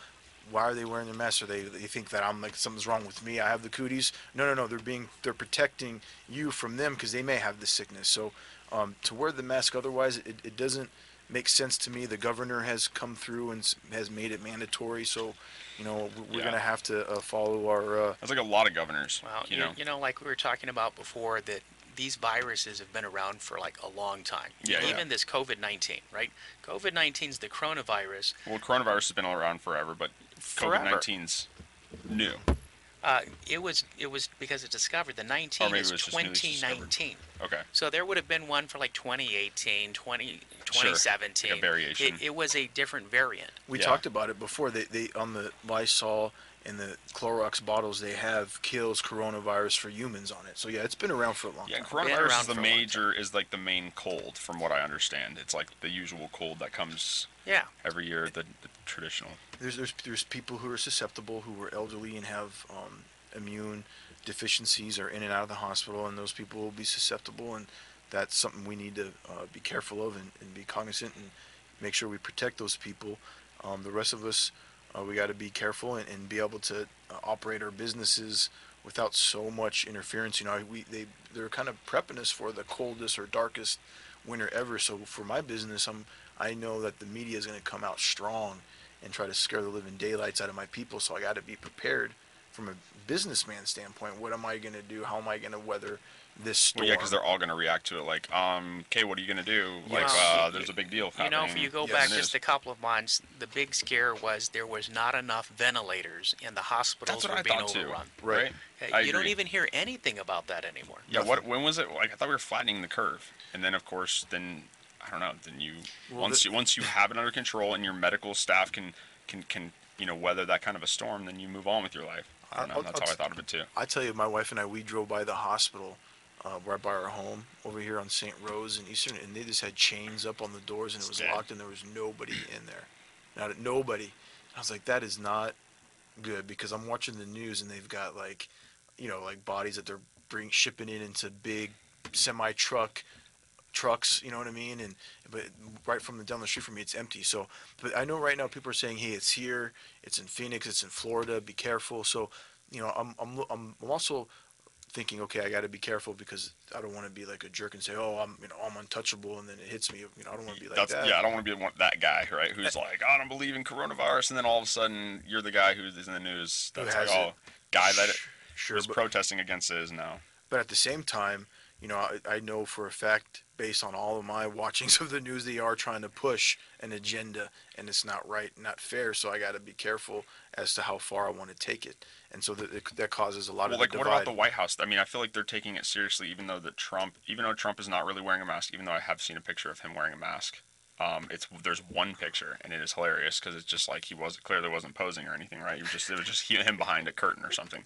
why are they wearing their masks? Are they they think that I'm like something's wrong with me? I have the cooties? No, no, no. They're being they're protecting you from them because they may have the sickness. So um, to wear the mask otherwise, it, it doesn't make sense to me. The governor has come through and has made it mandatory. So you know we- we're Yeah. gonna have to uh, follow our. Uh, That's like a lot of governors. Well, you you, know. you know, like we were talking about before, that these viruses have been around for like a long time. Yeah, yeah. Even this COVID 19, right? COVID 19 is the coronavirus. Well, coronavirus has been around forever, but. COVID 19's new. Uh, it was it was because it discovered. The 19 is it was just newly discovered. 2019. Okay. So there would have been one for like 2018, 20, Sure, like a 2017. variation. It, it was a different variant. we Yeah. talked about it before. They they on the Lysol and the Clorox bottles they have kills coronavirus for humans on it. So yeah, it's been around for a long Yeah, time. coronavirus is the for a long major is like the main cold, from what I understand. It's like the usual cold that comes Yeah. every year, the, the traditional. There's there's there's people who are susceptible, who are elderly and have um, immune deficiencies, are in and out of the hospital, and those people will be susceptible, and that's something we need to uh, be careful of and, and be cognizant and make sure we protect those people. Um, the rest of us, uh, we got to be careful and, and be able to uh, operate our businesses without so much interference. You know, we they they're kind of prepping us for the coldest or darkest winter ever. So for my business, I'm I know that the media is going to come out strong and try to scare the living daylights out of my people. So I got to be prepared from a businessman standpoint. What am I going to do? How am I going to weather this storm? Well, yeah, because they're all going to react to it like, um, okay, what are you going to do? Like, uh, there's a big deal You know, if you go Yes, back just a couple of months, the big scare was there was not enough ventilators and the hospitals That's what were I being thought too. overrun. Right. I you don't even hear anything about that anymore. Yeah. What? When was it? Like, I thought we were flattening the curve, and then of course, then I don't know. Then you Well, once the- you once you have it under control and your medical staff can can can you know weather that kind of a storm, then you move on with your life. I don't know. I'll- That's I'll how I thought of it too. I tell you, my wife and I, we drove by the hospital uh, right by our home over here on St. Rose and Eastern, and they just had chains up on the doors and it was locked and there was nobody in there. Not nobody. I was like, that is not good because I'm watching the news and they've got like, you know, like bodies that they're bring shipping in into big semi truck trucks. You know what I mean? And but right from the down the street from me, it's empty. So, but I know right now people are saying, hey, it's here, it's in Phoenix, it's in Florida. Be careful. So, you know, I'm I'm I'm, I'm also thinking, okay, I got to be careful because I don't want to be like a jerk and say, oh, I'm you know I'm untouchable, and then it hits me. You know, I don't want to be like That's that. yeah. I don't want to be one, that guy, right? Who's Uh, like, "Oh, I don't believe in coronavirus, and then all of a sudden you're the guy who is in the news. That's like, it. oh, guy that sure, was but- protesting against it is now. But at the same time, you know, I, I know for a fact, based on all of my watchings of the news, they are trying to push an agenda, and it's not right, not fair. So I got to be careful as to how far I want to take it, and so that that causes a lot Well, of like, the what about the White House? I mean, I feel like they're taking it seriously, even though that Trump, even though Trump is not really wearing a mask, even though I have seen a picture of him wearing a mask. Um, it's there's one picture and it is hilarious because it's just like he was clearly wasn't posing or anything, right? He was just it was just he, him behind a curtain or something.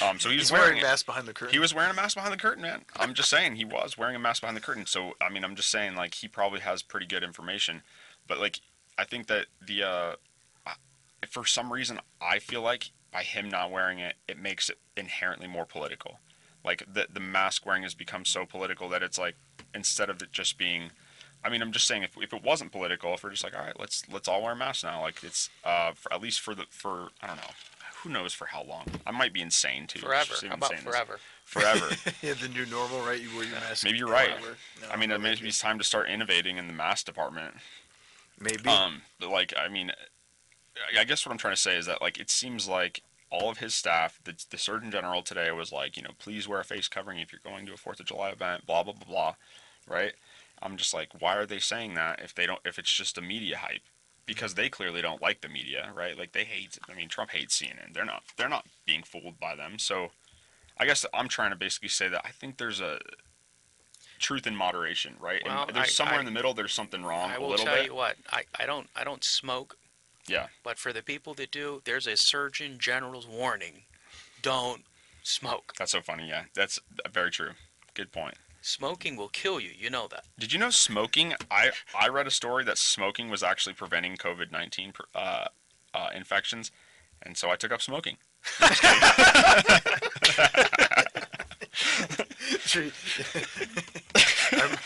Um, so he was He's wearing, wearing it. mask behind the curtain. He was wearing a mask behind the curtain, man. I'm just saying he was wearing a mask behind the curtain. So I mean, I'm just saying like he probably has pretty good information, but like I think that the uh, for some reason I feel like by him not wearing it, it makes it inherently more political. Like the the mask wearing has become so political that it's like instead of it just being I mean, I'm just saying if, if it wasn't political, if we're just like, all right, let's let's all wear masks now, like it's uh for, at least for the for I don't know, who knows for how long? I might be insane too. Forever. just even How about saying this. forever? Forever. yeah, the new normal, right? You wear your mask. Maybe you're right. No, I mean, no, maybe it's time to start innovating in the mask department. maybe. Um, but like, I mean, I- I guess what I'm trying to say is that like it seems like all of his staff, the, the Surgeon General today was like, you know, please wear a face covering if you're going to a Fourth of July event, blah blah blah blah, right? I'm just like, why are they saying that if they don't, if it's just a media hype? Because they clearly don't like the media, right? Like they hate. I mean, Trump hates CNN. They're not. They're not being fooled by them. So, I guess I'm trying to basically say that I think there's a truth in moderation, right? Well, and there's I- somewhere I- in the middle. There's something wrong I will tell bit. you what. I, I don't I don't smoke, Yeah. but for the people that do, there's a Surgeon General's warning: don't smoke. That's so funny. Yeah, that's uh, very true. Good point. Smoking will kill you. You know that. Did you know smoking? I I read a story that smoking was actually preventing COVID nineteen uh, uh, infections, and so I took up smoking. I,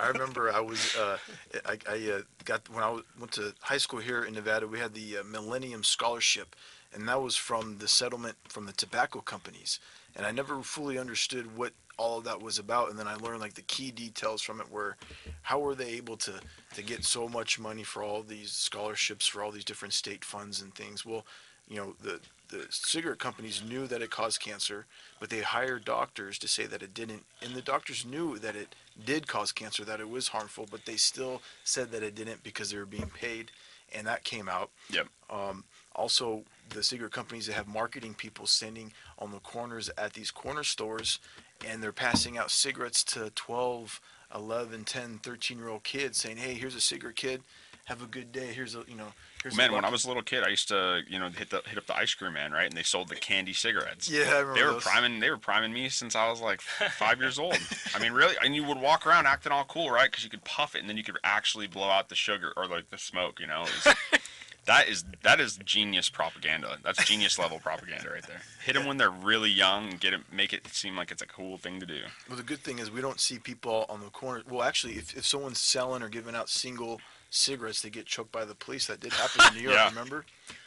I remember I was uh, I, I uh, got when I was- went to high school here in Nevada. We had the uh, Millennium Scholarship, and that was from the settlement from the tobacco companies. And I never fully understood what all of that was about. And then I learned like the key details from it were how were they able to to get so much money for all these scholarships for all these different state funds and things. Well, you know the the cigarette companies knew that it caused cancer, but they hired doctors to say that it didn't. And the doctors knew that it did cause cancer, that it was harmful, but they still said that it didn't because they were being paid. And that came out. Yep. Um, also, the cigarette companies that have marketing people standing on the corners at these corner stores and they're passing out cigarettes to 12, 11, 10, 13 year old kids saying, hey, here's a cigarette kid. Have a good day. Here's a, you know, here's a Man, when I was a little kid, I used to, you know, hit the hit up the ice cream man, right? And they sold the candy cigarettes. Yeah, I remember They were those. priming. They were priming me since I was like five years old. I mean, really, and you would walk around acting all cool, right? Because you could puff it, and then you could actually blow out the sugar or like the smoke. You know, It was- that is that is genius propaganda. That's genius level propaganda right there. Hit them when they're really young and get it, make it seem like it's a cool thing to do. Well, the good thing is we don't see people on the corner. Well, actually, if, if someone's selling or giving out single cigarettes, they get choked by the police. That did happen in New York, Yeah. remember?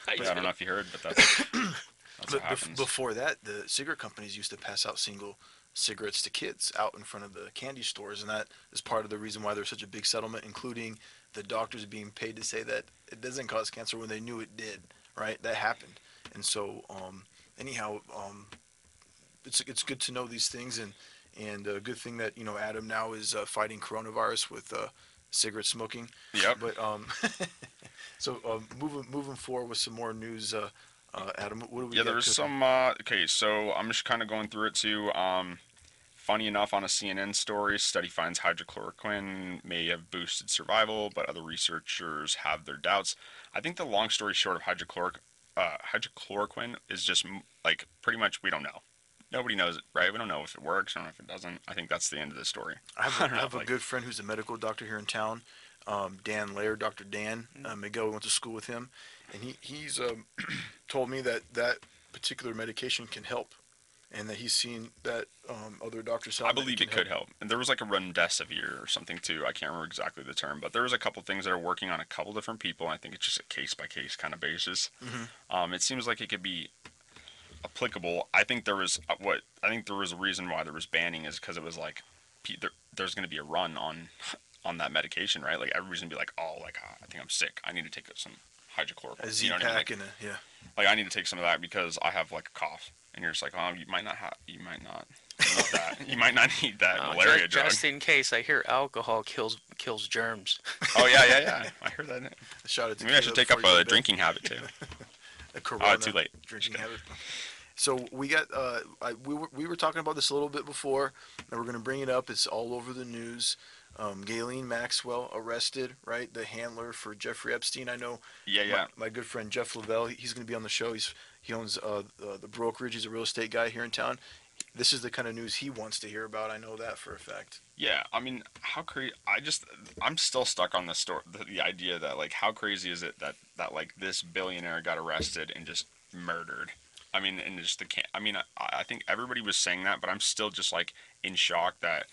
I don't know if you heard, but that's, that's But bef- before that, the cigarette companies used to pass out single cigarettes to kids out in front of the candy stores, and that is part of the reason why there's such a big settlement, including the doctors being paid to say that it doesn't cause cancer when they knew it did. Right? That happened, and so um, anyhow, um, it's it's good to know these things, and and a good thing that you know Adam now is uh, fighting coronavirus with uh, cigarette smoking. Yep. But um, so um, moving moving forward with some more news, uh, uh, Adam, what do we? yeah, got there was cooking? some. Uh, okay, so I'm just kind of going through it too. Um, funny enough, on a CNN story, study finds hydrochloroquine may have boosted survival, but other researchers have their doubts. I think the long story short of hydrochloric, uh, hydrochloroquine is just like pretty much we don't know. Nobody knows it, right? We don't know if it works. I don't know if it doesn't. I think that's the end of the story. I have, I a, don't I know, a like- good friend who's a medical doctor here in town, um, Dan Lair, Dr. Dan uh, Miguel. We went to school with him, and he he's um, told me that that particular medication can help, and that he's seen that um, other doctors. I believe it could help. And there was like a remdesivir or something too. I can't remember exactly the term, but there was a couple things that are working on a couple different people. I think it's just a case by case kind of basis. Um, it seems like it could be applicable. I think there was uh, what I think there was a reason why there was banning is because it was like there, there's going to be a run on on that medication, right? Like everybody's gonna be like, oh, like uh, I think I'm sick. I need to take some hydrochloroquine. A Z You know what I mean? pack Like, and a, yeah. like I need to take some of that because I have like a cough, and you're just like, oh, you might not have, you might not that. You might not need that Uh, malaria just, drug. just in case, I hear alcohol kills kills germs. Oh yeah, yeah, yeah. I heard that. A shot of Maybe I should take up before a to bed. drinking habit too. A Corona too late. Drinking habit. So we got uh, I, we were we were talking about this a little bit before, and we're gonna bring it up. It's all over the news. Um, Ghislaine Maxwell arrested, right? The handler for Jeffrey Epstein. I know. Yeah, yeah. My, my good friend Jeff Lavelle. He's gonna be on the show. He's he owns uh, the, the brokerage. He's a real estate guy here in town. This is the kind of news he wants to hear about. I know that for a fact. Yeah, I mean, how crazy? I just, I'm still stuck on the story. The, the idea that like, how crazy is it that that like this billionaire got arrested and just murdered? I mean, and just the can. I mean, I, I think everybody was saying that, but I'm still just like in shock that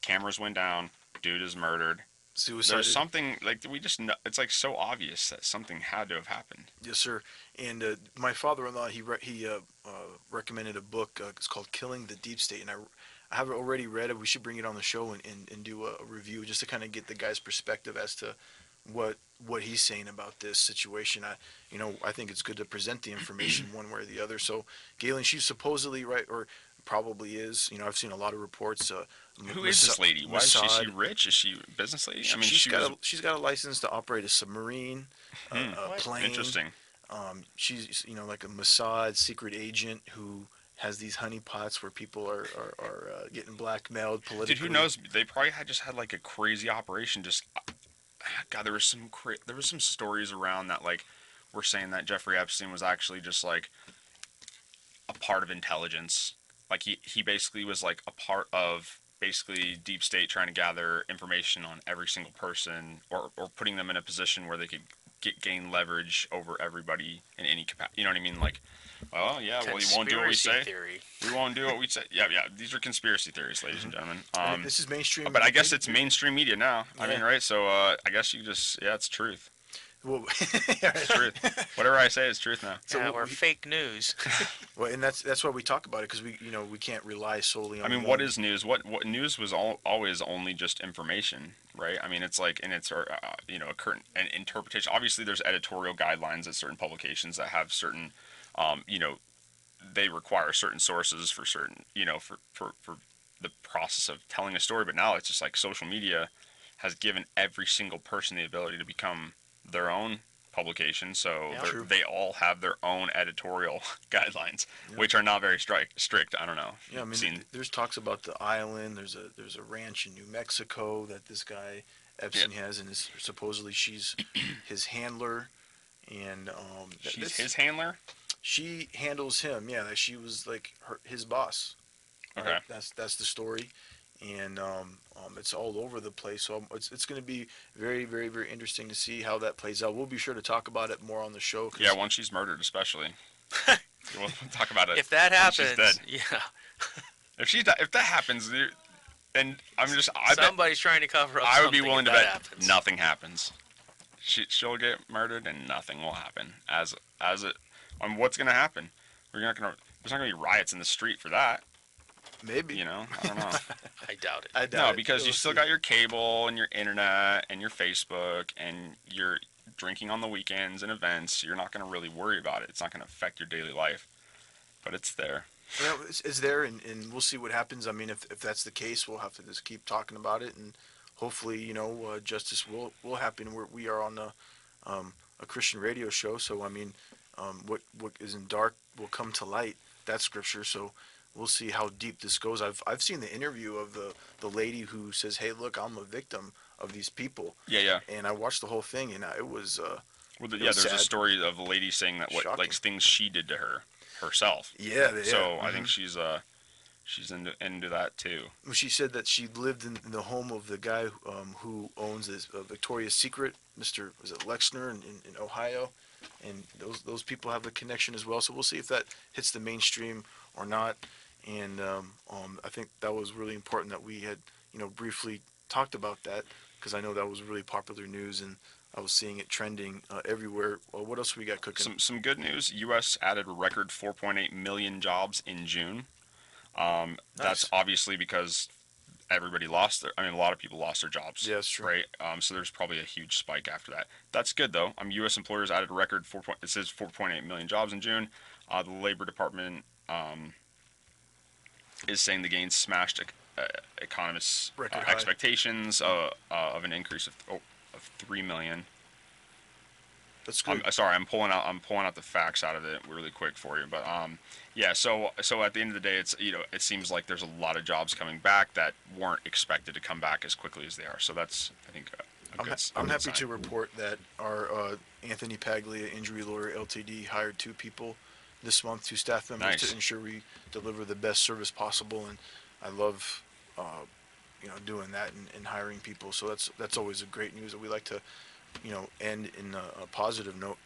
cameras went down, dude is murdered. Suicide. There's something like we just know. It's like so obvious that something had to have happened. Yes, sir. And uh, my father-in-law, he re- he uh, uh, recommended a book. Uh, it's called "Killing the Deep State," and I, I have already read it. We should bring it on the show and, and, and do a, a review just to kind of get the guy's perspective as to what what he's saying about this situation. I, you know, I think it's good to present the information one way or the other. So, Ghislaine, she's supposedly right, or probably is. You know, I've seen a lot of reports. Uh, Who is this lady? Why is she, is she rich? Is she a business lady? She, I mean, she's she got was a, she's got a license to operate a submarine, a- Hmm. a plane. interesting. Um, she's you know like a Mossad secret agent who has these honeypots where people are are, are uh, getting blackmailed politically. Dude, who knows? They probably had just had like a crazy operation. Just God, there was some cra- there was some stories around that like were saying that Jeffrey Epstein was actually just like a part of intelligence. Like he he basically was like a part of basically deep state trying to gather information on every single person or or putting them in a position where they could get gain leverage over everybody in any capacity. You know what I mean? Like, well, yeah, well, you won't do what we say. theory. We won't do what we say. Yeah, yeah. These are conspiracy theories, ladies and gentlemen. Um, this is mainstream. but I guess it's mainstream media now. I mean, right? So uh, I guess you just yeah, it's truth. Well, truth. Whatever I say is truth now. So yeah, what or we- fake news. well, and that's that's why we talk about it because we you know we can't rely solely on. I mean, one- what is news? What what news was all, always only just information, right? I mean, it's like, and it's uh, you know a current an interpretation. Obviously, there's editorial guidelines at certain publications that have certain, um, you know, they require certain sources for certain, you know, for for for the process of telling a story. But now it's just like social media has given every single person the ability to become their own publication. So Yeah. they're- True. they all have their own editorial guidelines, which are not very stri- strict. I don't know. Yeah, I mean, seen- there's talks about the island. There's a there's a ranch in New Mexico that this guy Epstein has, and is supposedly she's his handler, and um, She's his handler. she handles him. Yeah, that she was like her his boss. right? Okay. That's that's the story, and um, um, it's all over the place. So it's it's going to be very very very interesting to see how that plays out. We'll be sure to talk about it more on the show. 'cause- Yeah, once she's murdered, especially. we'll talk about it. if that when she's happens, dead. yeah, if she if that happens, there- then I'm just I bet somebody's trying to cover up. I would be willing to bet happens. nothing happens. She she'll get murdered and nothing will happen. As as it, I mean, what's gonna happen? We're not gonna. There's not gonna be riots in the street for that. Maybe You know, I don't know. I doubt it. I doubt no, it. because you still got your cable and your internet and your Facebook and your drinking on the weekends and events. You're not gonna really worry about it. It's not gonna affect your daily life, but it's there. You know, it's, it's there, and, and we'll see what happens. I mean, if, if that's the case, we'll have to just keep talking about it, and hopefully, you know, uh, justice will will happen. We're, we are on a um, a Christian radio show, so I mean, um, what what is in dark will come to light. That's scripture. So we'll see how deep this goes. I've I've seen the interview of the the lady who says, "Hey, look, I'm a victim of these people," Yeah, yeah. and I watched the whole thing, and it was. Uh, Well, the, It yeah, was there's a story of a lady saying that what Shocking. like things she did to her herself. yeah, they- So yeah, I think mhm. she's uh she's into into that too. she said that she lived in, in the home of the guy um, who owns this uh, Victoria's Secret, Mr. Was it Wexner in, in, in Ohio, and those those people have a connection as well. So we'll see if that hits the mainstream or not. And um, um, I think that was really important that we had you know briefly talked about that because I know that was really popular news and I was seeing it trending uh, everywhere. Well, what else we got cooking? Some some good news. U.S. added a record 4.8 million jobs in June. Um, That's obviously because everybody lost their. I mean, a lot of people lost their jobs. Yeah, that's true. Right. Um, so there's probably a huge spike after that. That's good though. Um, U.S. employers added a record 4. Point, it says 4.8 million jobs in June. Uh, the Labor Department um, is saying the gains smashed uh, economists' uh, expectations uh, uh, of an increase of, oh, of three million. That's good. I'm uh, sorry, I'm pulling out I'm pulling out the facts out of it really quick for you, but um, yeah. So so at the end of the day, it's you know it seems like there's a lot of jobs coming back that weren't expected to come back as quickly as they are. So that's I think a, a I'm, good. ha- I'm happy sign. to report that our uh, Anthony Paglia Injury Lawyer Ltd. hired two people this month, to staff members Nice. to ensure we deliver the best service possible. And I love, uh, you know, doing that and, and hiring people. So that's that's always a great news that we like to, you know, end in a, a positive note.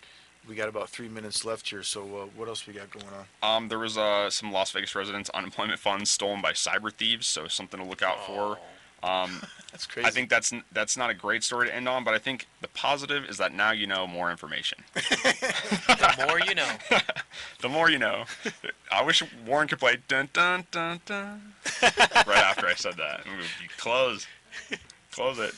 We got about three minutes left here. So uh, what else we got going on? Um, there was uh, some Las Vegas residents' unemployment funds stolen by cyber thieves, so something to look out for. Um, That's crazy. I think that's that's not a great story to end on, but I think the positive is that now you know more information. The more you know. the more you know. I wish Warren could play dun dun dun dun right after I said that. It would be close, close it.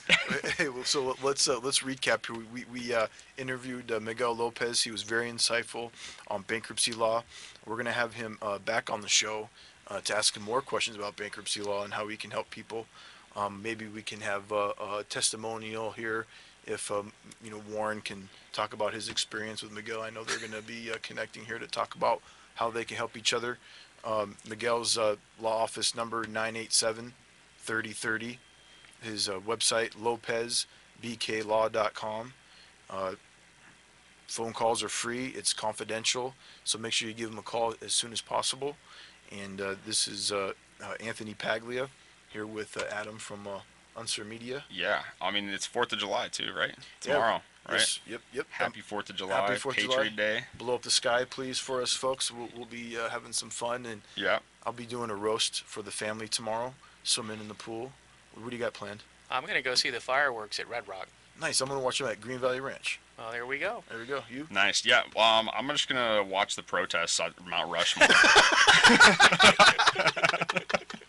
hey, well, so let's uh, let's recap here. We we uh, interviewed uh, Miguel Lopez. He was very insightful on bankruptcy law. We're gonna have him uh, back on the show uh, to ask him more questions about bankruptcy law and how he can help people. Um, maybe we can have uh, a testimonial here if um, you know Warren can talk about his experience with Miguel. I know they're gonna be uh, connecting here to talk about how they can help each other. Um, Miguel's uh, law office number 987 3030 his uh, website lopezbklaw.com uh, phone calls are free. It's confidential. So make sure you give him a call as soon as possible. And uh, this is uh, uh, anthony paglia here with uh, adam from uh, Unser Media. Yeah, I mean it's Fourth of July too, right? Yeah. Tomorrow, right? Yes, Yep, yep. Happy Fourth of July, Happy 4th Patriot July. Day. Blow up the sky, please, for us folks. We'll, we'll be uh, having some fun, and Yeah. I'll be doing a roast for the family tomorrow. Swimming in the pool. What do you got planned? I'm going to go see the fireworks at Red Rock. Nice. I'm gonna watch them at Green Valley Ranch. Well, there we go. There we go. You? Nice. Yeah. Um, I'm just gonna watch the protests at Mount Rushmore.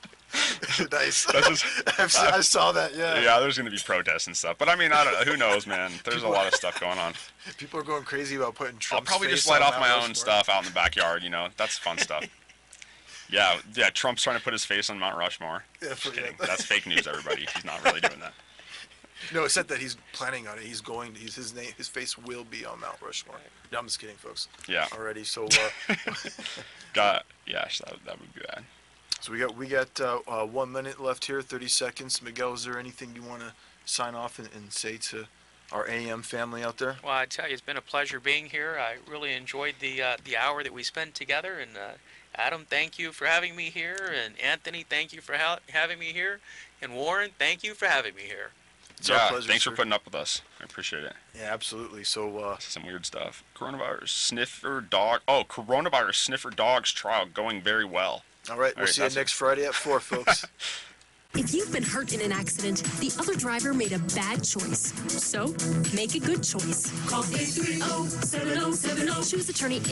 nice. Just, se- I saw that. Yeah. yeah, there's gonna be protests and stuff. But I mean, I don't, who knows, man? There's a lot of stuff going on. People are going crazy about putting Trump's face I'll probably just light off my own stuff out in the backyard. You know, that's fun stuff. Yeah, yeah. Trump's trying to put his face on Mount Rushmore. Yeah, Just kidding. That's fake news, everybody. He's not really doing that. No, it said that he's planning on it. He's going. He's his name. His face will be on Mount Rushmore. No, I'm just kidding, folks. Yeah. Already. So, uh, Got. Yeah, that, that would be bad. So we got we got uh, uh, one minute left here, 30 seconds. Miguel, is there anything you want to sign off and, and say to our AM family out there? Well, I tell you, it's been a pleasure being here. I really enjoyed the uh, the hour that we spent together. And uh, Adam, thank you for having me here. And Anthony, thank you for ha- having me here. And Warren, thank you for having me here. It's our yeah. pleasure, thanks sir. for putting up with us. I appreciate it. Yeah, absolutely. So, uh, Some weird stuff. Coronavirus sniffer dog. Oh, coronavirus sniffer dogs trial going very well. All right, All we'll right, see you that's it. next Friday at four, folks. If you've been hurt in an accident, the other driver made a bad choice. So make a good choice. Call 830-7070. Choose attorney